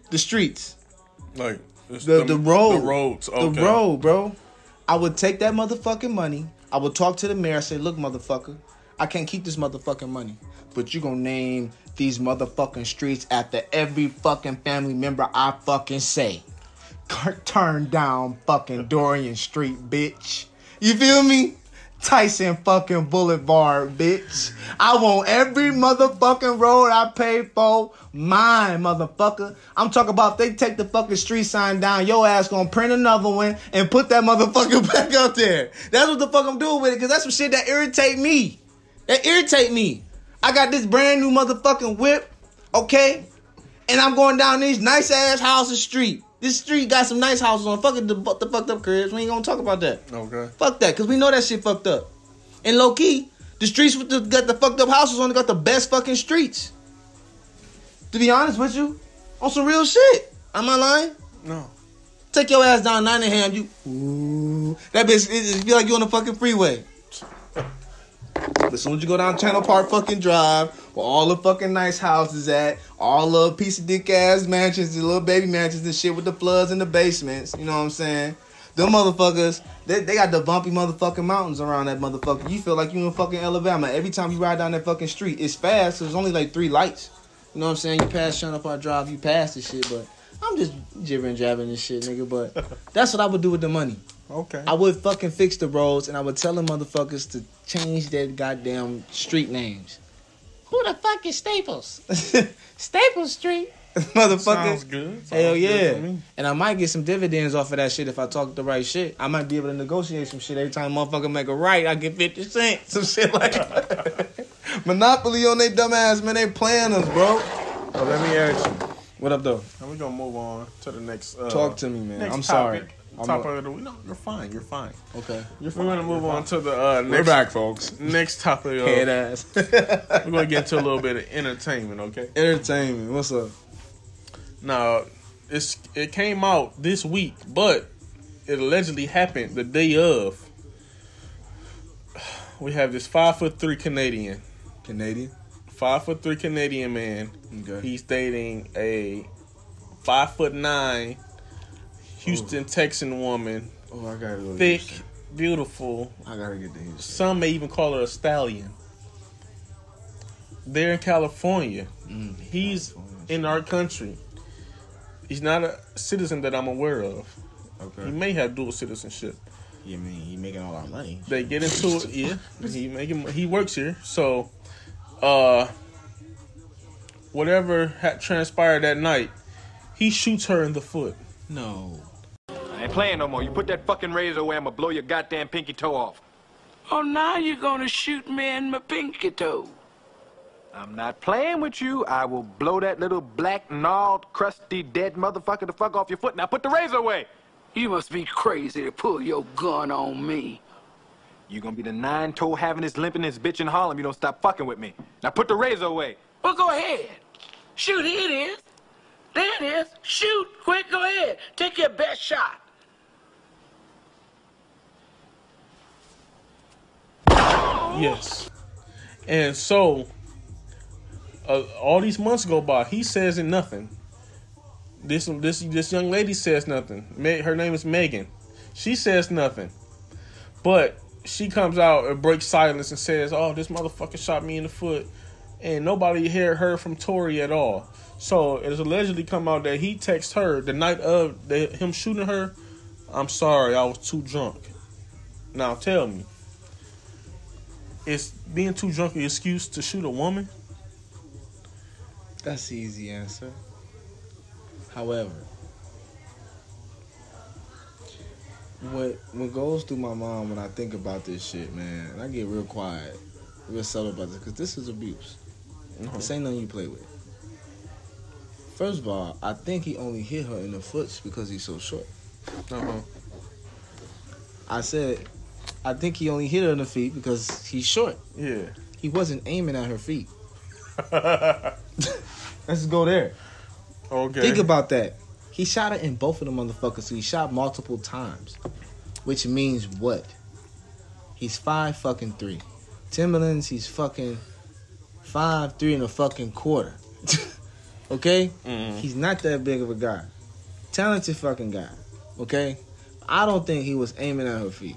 B: The streets.
C: Like it's
B: The the road.
C: The roads. Okay.
B: The road, bro. I would take that motherfucking money. I would talk to the mayor. Say, look, motherfucker, I can't keep this motherfucking money. But you gonna name these motherfucking streets after every fucking family member I fucking say. Turn down fucking Dorian Street, bitch. You feel me? Tyson fucking Boulevard, bitch. I want every motherfucking road I pay for mine, motherfucker. I'm talking about if they take the fucking street sign down, your ass gonna print another one and put that motherfucker back up there. That's what the fuck I'm doing with it, cause that's some shit that irritate me. That irritate me. I got this brand new motherfucking whip, okay? And I'm going down these nice ass houses street. This street got some nice houses on. Fuck it, the, the fucked up cribs. We ain't gonna talk about that.
C: Okay.
B: Fuck that, cause we know that shit fucked up. And low key, the streets with the got the fucked up houses on got the best fucking streets. To be honest with you, on some real shit. Am I lying?
C: No.
B: Take your ass down Nottingham, you. Ooh, that bitch it, it feel like you on the fucking freeway. As soon as you go down Chandler Park fucking drive, where all the fucking nice houses at, all the piece of dick ass mansions, the little baby mansions and shit with the floods in the basements, you know what I'm saying? Them motherfuckers, they, they got the bumpy motherfucking mountains around that motherfucker. You feel like you in fucking Alabama. Every time you ride down that fucking street, it's fast. So there's only like three lights. You know what I'm saying? You pass Chandler Park Drive, you pass this shit, but I'm just jibbering jabbing this shit, nigga. But that's what I would do with the money.
C: Okay.
B: I would fucking fix the roads and I would tell them motherfuckers to change their goddamn street names. Who the fuck is Staples? Staples Street. motherfucker.
C: Sounds good. Sounds
B: Hell yeah.
C: to me.
B: And I might get some dividends off of that shit if I talk the right shit. I might be able to negotiate some shit every time a motherfucker make a right. I get 50 cents. Some shit like that. Monopoly on they dumbass, man. They playing us, bro.
C: So let me ask you.
B: What up, though?
C: And we're gonna move on to the next. Uh,
B: Talk to me, man. I'm sorry.
C: Topic.
B: I'm
C: Topic
B: a-
C: of the week. No, you're fine. You're fine.
B: Okay.
C: We're gonna move on to the uh, next.
B: We're back, folks.
C: Next topic. Of,
B: Head ass.
C: we're gonna get into a little bit of entertainment. Okay.
B: Entertainment. What's up?
C: Now, it's it came out this week, but it allegedly happened the day of. We have this five foot three Canadian,
B: Canadian.
C: five foot three Canadian man.
B: Okay.
C: He's dating a five foot nine Houston Texan woman,
B: Oh, I gotta go.
C: thick, beautiful.
B: I gotta get the Houston.
C: Some may even call her a stallion. They're in California.
B: Mm,
C: He's in our country. He's not a citizen that I'm aware of.
B: Okay.
C: He may have dual citizenship.
B: You mean he making all our money?
C: They get into it. Yeah, he making he works here. So, uh, whatever had transpired that night, he shoots her in the foot.
B: No.
E: Playing no more. You put that fucking razor away, I'ma blow your goddamn pinky toe off.
F: Oh, now you're gonna shoot me in my pinky toe.
E: I'm not playing with you. I will blow that little black, gnarled, crusty, dead motherfucker the fuck off your foot. Now put the razor away.
F: You must be crazy to pull your gun on me.
E: You're gonna be the nine-toe having this limping this bitch in Harlem. You don't stop fucking with me. Now put the razor away.
F: Well, go ahead. Shoot, here it is. There it is. Shoot, quick, go ahead. Take your best shot.
C: Yes. And so, uh, all these months go by. He says nothing. This this this young lady says nothing. Ma- Her name is Megan. She says nothing, but she comes out and breaks silence and says, "Oh, this motherfucker shot me in the foot," and nobody heard heard from Tory at all. So it has allegedly come out that he texted her the night of the, him shooting her. I'm sorry, I was too drunk. Now tell me, is being too drunk an excuse to shoot a woman?
B: That's the easy answer. However, what what goes through my mind when I think about this shit, man, I get real quiet, real subtle about this, because this is abuse. This ain't nothing you play with. First of all, I think he only hit her in the foot because he's so short.
C: Uh-huh.
B: I said, I think he only hit her in the feet because he's short.
C: Yeah.
B: He wasn't aiming at her feet. Let's go there.
C: Okay.
B: Think about that. He shot her in both of the motherfuckers. So he shot multiple times, which means what? He's five fucking three. Timberlands, he's fucking five three and a fucking quarter. okay,
C: Mhm.
B: he's not that big of a guy. Talented fucking guy. Okay, I don't think he was aiming at her feet.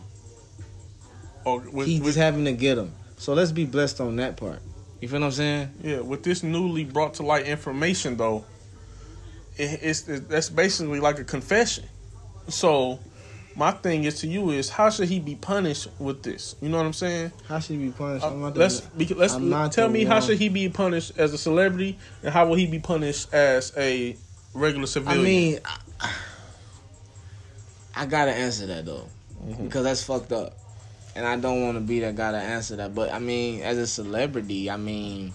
C: Oh, with,
B: He
C: with-
B: was having to get him. So let's be blessed on that part. You feel what I'm saying?
C: yeah, with this newly brought to light information though, it, it's it, that's basically like a confession. So, my thing is to you is how should he be punished with this? You know what I'm saying?
B: How should he be punished?
C: Uh,
B: I'm not the-
C: let's be, let's tell me how should he be punished as a celebrity, and how will he be punished as a regular civilian?
B: I mean, I, I gotta answer that though, because that's fucked up, and I don't want to be that guy to answer that. But I mean, as a celebrity, I mean,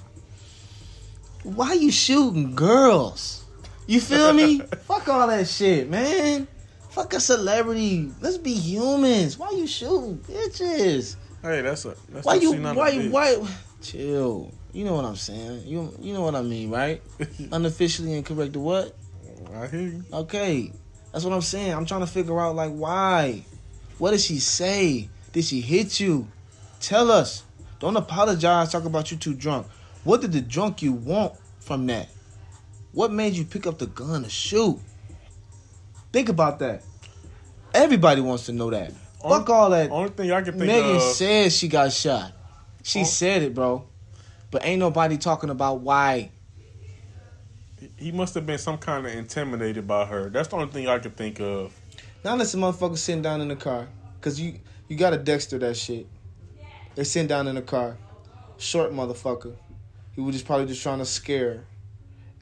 B: why you shooting girls? You feel me? Fuck all that shit, man. Fuck a celebrity. Let's be humans. Why you shooting bitches?
C: hey, that's a that's
B: Why you?
C: actually not a
B: Why you? Why? Chill. You know what I'm saying. You you know what I mean, right? Unofficially incorrect. What?
C: I hear you.
B: Okay, that's what I'm saying. I'm trying to figure out like why. What did she say? Did she hit you? Tell us. Don't apologize. Talk about you too drunk. What did the drunk you want from that? What made you pick up the gun to shoot? Think about that. Everybody wants to know that. Fuck all that.
C: Only thing I can think
B: Megan
C: of.
B: said she got shot. She
C: Oh.
B: said it, bro. But ain't nobody talking about why.
C: he must have been some kind of intimidated by her. That's the only thing I can think of.
B: Now listen, motherfucker sitting down in the car, cause you you gotta Dexter that shit. They sitting down in the car, short motherfucker. He was just probably just trying to scare. her.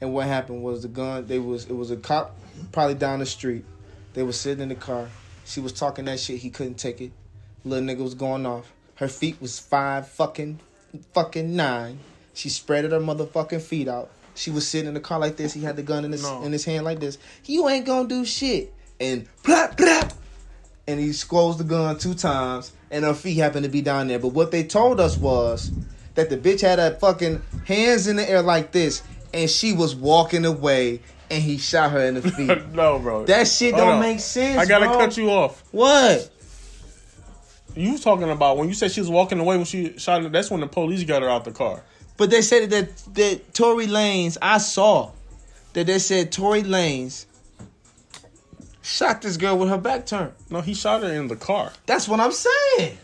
B: And what happened was the gun. They was it was a cop probably down the street. They was sitting in the car. She was talking that shit. He couldn't take it. Little nigga was going off. Her feet was five fucking fucking nine. She spreaded her motherfucking feet out. She was sitting in the car like this. He had the gun in his
C: No.
B: in his hand like this. You ain't gonna do shit. And plap plap. And he squoze the gun two times, and her feet happened to be down there. But what they told us was that the bitch had her fucking hands in the air like this, and she was walking away, and he shot her in the feet.
C: no, bro.
B: that shit
C: Hold
B: don't
C: on.
B: make sense.
C: I gotta
B: bro.
C: cut you off.
B: What?
C: You was talking about when you said she was walking away when she shot. her, That's when the police got her out the car.
B: But they said that that Tory Lanez, I saw that they said Tory Lanez shot this girl with her back turned.
C: No, he shot her in the car.
B: That's what I'm saying.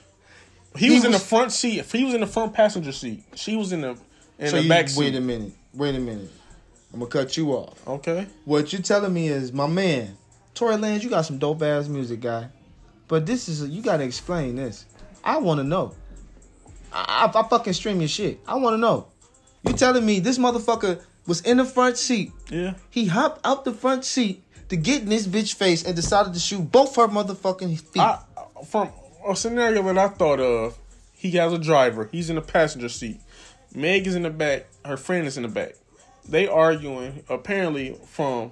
C: He,
B: He
C: was, in the front seat. He was in the front passenger seat. She was in the in
B: so
C: the
B: you,
C: back seat.
B: wait a minute. Wait a minute. I'm gonna cut you off.
C: Okay.
B: What you're telling me is, my man, Tory Lanez, you got some dope ass music, guy. But this is you gotta explain this. I want to know. I, I, I fucking stream your shit. I want to know. You telling me this motherfucker was in the front seat?
C: Yeah.
B: He hopped out the front seat to get in this bitch face and decided to shoot both her motherfucking feet.
C: I, from a scenario that I thought of, he has a driver. He's in the passenger seat. Meg is in the back. Her friend is in the back. They arguing apparently from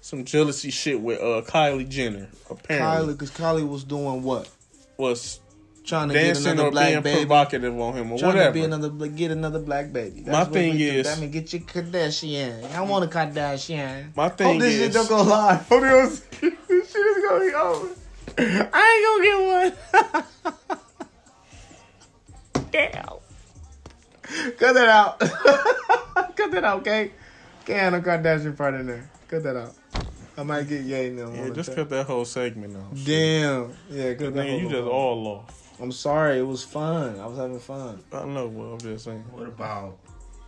C: some jealousy shit with uh Kylie Jenner.
B: Kylie,
C: Apparently
B: because Kylie was doing what?
C: was
B: Trying to get another
C: or
B: black
C: being
B: baby.
C: provocative on him or
B: Trying
C: whatever.
B: to be another, get another black baby.
C: My thing is-
B: that mean get your Kardashian. I want a Kardashian.
C: My thing
B: Hope this shit
C: is-
B: don't go live. Hope this shit is gonna be over. I ain't gonna get one.
C: Damn.
B: Cut that out. Cut that out, okay? Can't have a Kardashian part in there. Cut that out. I might get yay now.
C: Yeah, just cut that whole segment out.
B: Damn. Yeah, cut that
C: Nigga, you just all off.
B: I'm sorry. It was fun. I was having fun.
C: I don't know, well, I'm just saying.
D: What about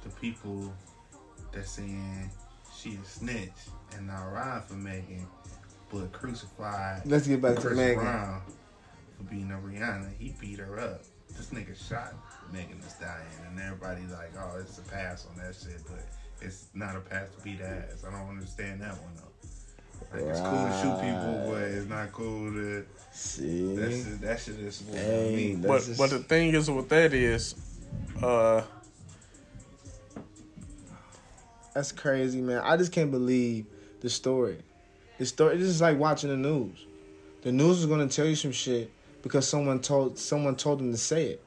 D: the people that saying she a snitch and not ride for Megan, but crucified
B: Let's get back to
D: Chris
B: Megan.
D: Brown for beating up Rihanna? He beat her up. This nigga shot Megan Thee Stallion, and everybody's like, "Oh, it's a pass on that shit," but it's not a pass to beat ass. I don't understand that one though. Like it's cool to shoot people, but it's not cool to.
B: See?
D: That's that shit is what
B: Hey,
D: I mean.
C: But
B: just-
C: but the thing is with that is, uh,
B: That's crazy, man. I just can't believe the story. The story. This is like watching the news. The news is gonna tell you some shit because someone told someone told them to say it.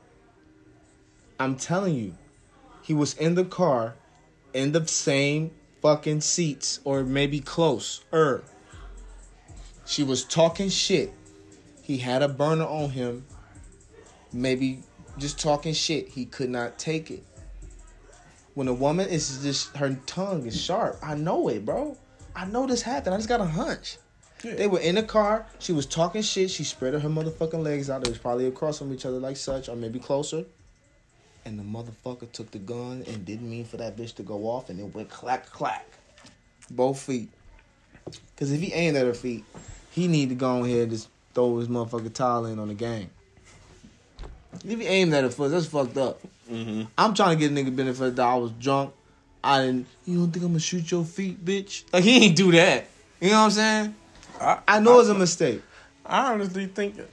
B: I'm telling you, he was in the car, in the same fucking seats, or maybe close. Er. She was talking shit. He had a burner on him. Maybe just talking shit. He could not take it when a woman is just her tongue is sharp. I know it, bro. I know this happened. I just got a hunch.
C: Yeah.
B: They were in the car. She was talking shit. She spread her motherfucking legs out. They was probably across from each other like such, or maybe closer. And the motherfucker took the gun and didn't mean for that bitch to go off, and it went clack clack, both feet. Cause if he aimed at her feet, he need to go ahead and just throw his motherfucking towel in on the game. If he aimed at her foot, that's fucked up. Mm-hmm. I'm trying to get a nigga benefit that I was drunk. I didn't. You don't think I'm gonna shoot your feet, bitch? Like he ain't do that. You know what I'm saying?
C: I,
B: I know it's a mistake.
C: I honestly think that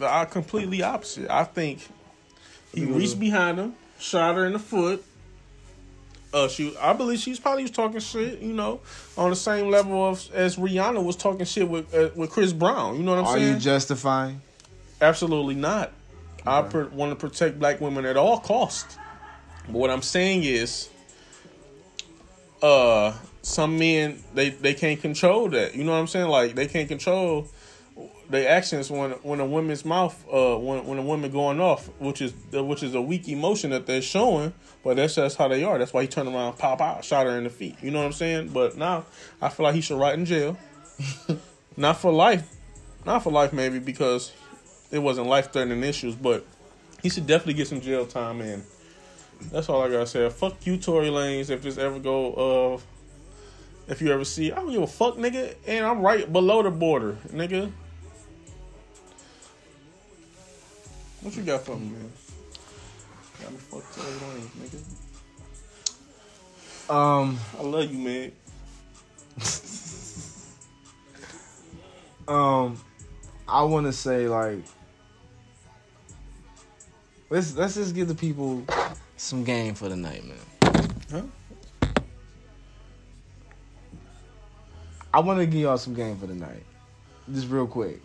C: I uh, completely opposite. I think he reached behind him, shot her in the foot. Uh, she, I believe she's probably was talking shit, you know, on the same level of as Rihanna was talking shit with uh, with Chris Brown. You know what I'm
B: Are
C: saying?
B: Are you justifying?
C: Absolutely not. I pr- want to protect black women at all costs. But what I'm saying is, uh, some men they they can't control that. You know what I'm saying? Like they can't control their actions when when a woman's mouth uh when when a woman going off, which is which is a weak emotion that they're showing. But that's just how they are. That's why he turned around, pop out, shot her in the feet. You know what I'm saying? But now I feel like he should rot in jail. not for life, not for life maybe because it wasn't life threatening issues, but he should definitely get some jail time in. That's all I gotta say. Fuck you, Tory Lanez. If this ever go, uh, if you ever see, I don't give a fuck, nigga. And I'm right below the border, nigga. What you got for me, man? Got me fuck Tory Lanez, nigga.
B: Um,
C: I love you, man.
B: um, I want to say like, let's let's just give the people some game for the night, man.
C: Huh?
B: I want to give y'all some game for the night, just real quick.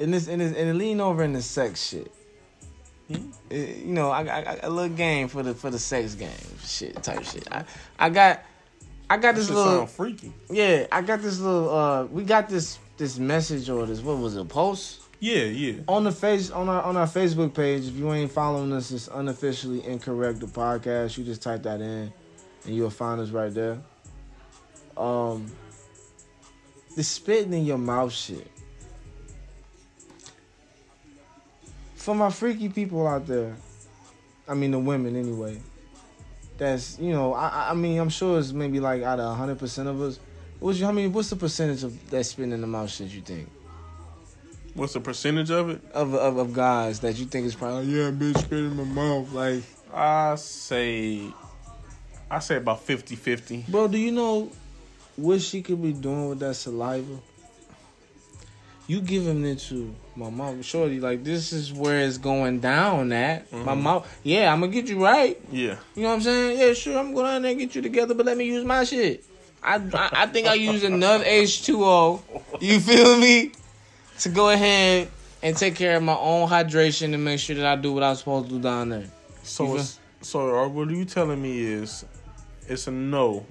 B: And this and this and lean over in the sex shit. Eh, you know, I got a little game for the for the sex game shit type shit. I I got I got this little
C: sound freaky.
B: yeah I got this little uh we got this this message or this what was it post
C: Yeah, yeah.
B: on the face on our on our Facebook page. If you ain't following us, it's unofficially incorrect the podcast. You just type that in, and you'll find us right there. Um, the spitting in your mouth shit. For my freaky people out there, I mean the women anyway. That's you know I I- I mean I'm sure it's maybe like out of hundred percent of us. What's your, how many? What's the percentage of that spitting in the mouth shit you think?
C: What's the percentage of it?
B: of, of of guys that you think is probably like, yeah, bitch, spit in my mouth. Like,
C: I say, I say about 50-50.
B: bro, do you know what she could be doing with that saliva? You giving it to my mom, shorty. Like, this is where it's going down. At my mouth, yeah, I'm gonna get you right.
C: Yeah.
B: You know what I'm saying? Yeah, sure, I'm going down there and get you together, but let me use my shit. I I, I think I use enough H2O. You feel me? To go ahead and take care of my own hydration and make sure that I do what I'm supposed to do down there.
C: So, it's, so uh, what you telling me is, it's a no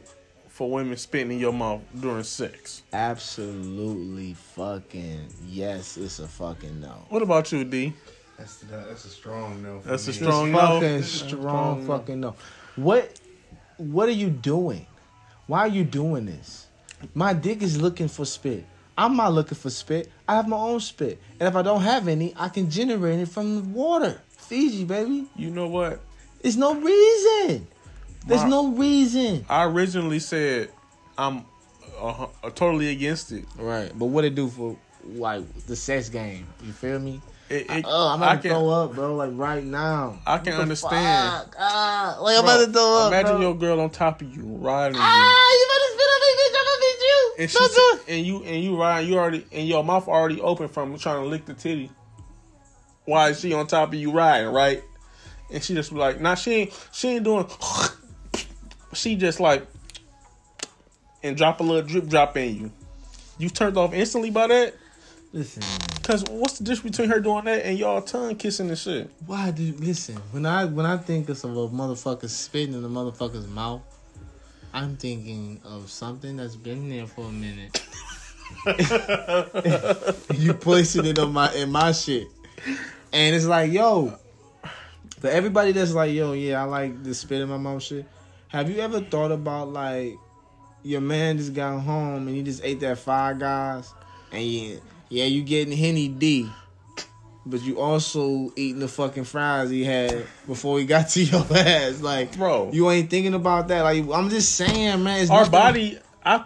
C: for women spitting in your mouth during sex.
B: Absolutely fucking yes, it's a fucking no.
C: What about you, D?
D: That's that's a strong no. For
C: That's a
D: me.
C: strong no.
B: fucking strong fucking no. What what are you doing? Why are you doing this? My dick is looking for spit. I'm not looking for spit. I have my own spit. And if I don't have any, I can generate it from the water. Fiji, baby.
C: You know what?
B: It's no reason. There's
C: My-
B: no reason.
C: I originally said I'm uh, uh, totally against it.
B: Right. But what it do for like the sex game? You feel me?
C: It- it-
B: Oh, I'm
C: I
B: to
C: can-
B: throw up, bro. Like right now.
C: I can understand.
B: fuck? Ah, like I'm
C: Bro,
B: about to throw up.
C: imagine
B: bro.
C: your girl on top of you, riding you.
B: Ah, you better spit on me, bitch. I'm gonna beat you.
C: and she and you and you ride you already and your mouth already open from trying to lick the titty. Why is she on top of you riding, right? And she just be like, nah, she ain't she ain't doing she just like and drop a little drip drop in you. You turned off instantly by that?
B: Listen,
C: Cause what's the difference between her doing that and y'all tongue kissing and shit?
B: why do listen? When I when I think of a motherfucker spitting in a motherfucker's mouth, I'm thinking of something that's been there for a minute. you placing it on my in my shit, and it's like, yo, for everybody that's like, yo, yeah, I like the spit in my mouth shit. Have you ever thought about like your man just got home and he just ate that Five Guys, and yeah, yeah, you getting Henny D, but you also eating the fucking fries he had before he got to your ass. Like,
C: Bro.
B: you ain't thinking about that. Like, I'm just saying, man. It's
C: Our body I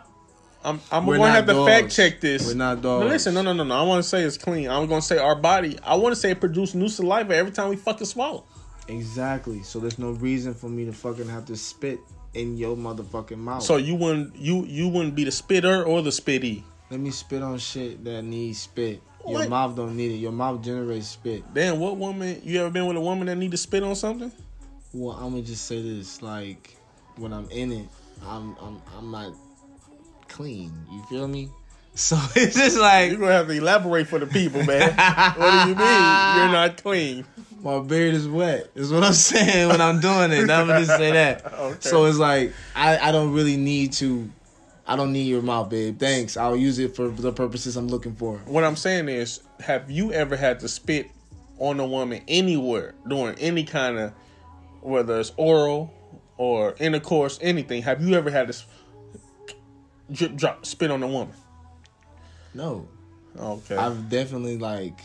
C: I'm, I'm
B: We're
C: gonna have to fact check this.
B: We're not
C: No,
B: dogs.
C: listen, no, no, no, no. I want to say it's clean. I'm gonna say our body. I want to say it produce new saliva every time we fucking swallow.
B: Exactly. So there's no reason for me to fucking have to spit in your motherfucking mouth.
C: So you wouldn't you you wouldn't be the spitter or the spitty.
B: let me spit on shit that needs spit. Your
C: What?
B: mouth don't need it. Your mouth generates spit.
C: Damn, what woman you ever been with a woman that need to spit on something?
B: Well, I'm gonna just say this: like when I'm in it, I'm I'm I'm not clean. You feel me? So it's just like
C: You're gonna have to elaborate for the people, man. what do you mean you're not clean?
B: my beard is wet. Is what I'm saying when I'm doing it. I'm gonna just say that.
C: Okay.
B: So it's like I I don't really need to. I don't need your mouth, babe. Thanks. I'll use it for the purposes I'm looking for.
C: What I'm saying is, have you ever had to spit on a woman anywhere during any kind of, whether it's oral or intercourse, anything? Have you ever had to drip drop spit on a woman?
B: No,
C: Okay.
B: I've definitely like.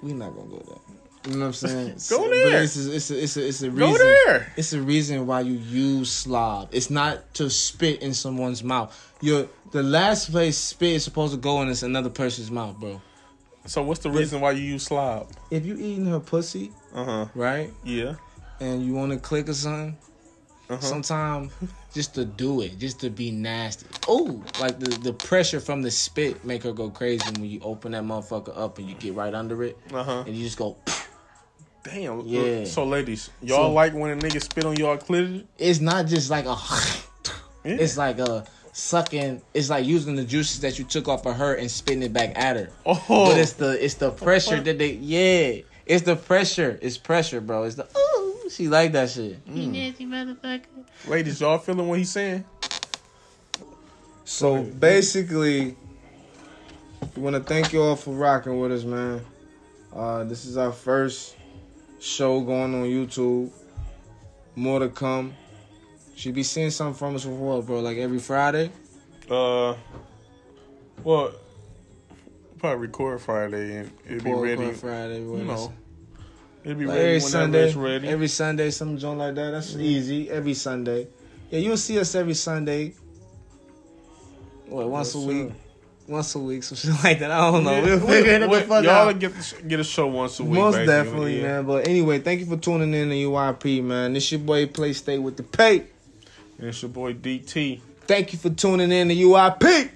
B: We're not gonna go there. You know what I'm saying?
C: Go
B: But
C: there.
B: it's a, it's a, it's a, it's a
C: Go
B: reason.
C: there.
B: It's a reason why you use slob. It's not to spit in someone's mouth. Your the last place spit is supposed to go in is another person's mouth, bro.
C: so what's the reason why you use slob?
B: If you eating her pussy,
C: Uh huh.
B: right,
C: Yeah.
B: and you want to click or something,
C: Uh-huh.
B: sometimes just to do it, just to be nasty. Oh, like the the pressure from the spit make her go crazy when you open that motherfucker up and you get right under it,
C: Uh huh.
B: and you just go.
C: Damn.
B: Yeah.
C: So ladies, y'all
B: So-
C: like when a nigga spit on y'all clitoris?
B: It's not just like a.
C: Yeah.
B: It's like a sucking. It's like using the juices that you took off of her and spitting it back at her.
C: Oh.
B: But it's the it's the pressure that they yeah. It's the pressure. It's pressure, bro. It's the oh She like that shit. Mm. He nasty motherfucker.
C: Ladies, y'all feeling what he's saying?
B: So basically, we want to thank you all for rocking with us, man. Uh, this is our first show going on YouTube. More to come. Should be seeing something from us before, bro. Like every Friday.
C: Uh, well, probably record Friday and it'd be ready.
B: Friday.
C: You know, It'd be
B: Like
C: ready
B: every Sunday,
C: it's ready.
B: every Sunday, some joint like that. That's easy. Every Sunday, yeah, you'll see us every Sunday. What once a week,
C: sir.
B: Once a week, some shit like that. I don't know.
C: Yeah,
B: We'll figure it the fuck
C: y'all
B: out.
C: get the get a show once a week.
B: Most
C: basically,
B: definitely,
C: yeah.
B: man. But anyway, thank you for tuning in to UIP, man. This your boy Play Stay with the Pay.
C: And it's your boy DT.
B: Thank you for tuning in to UIP.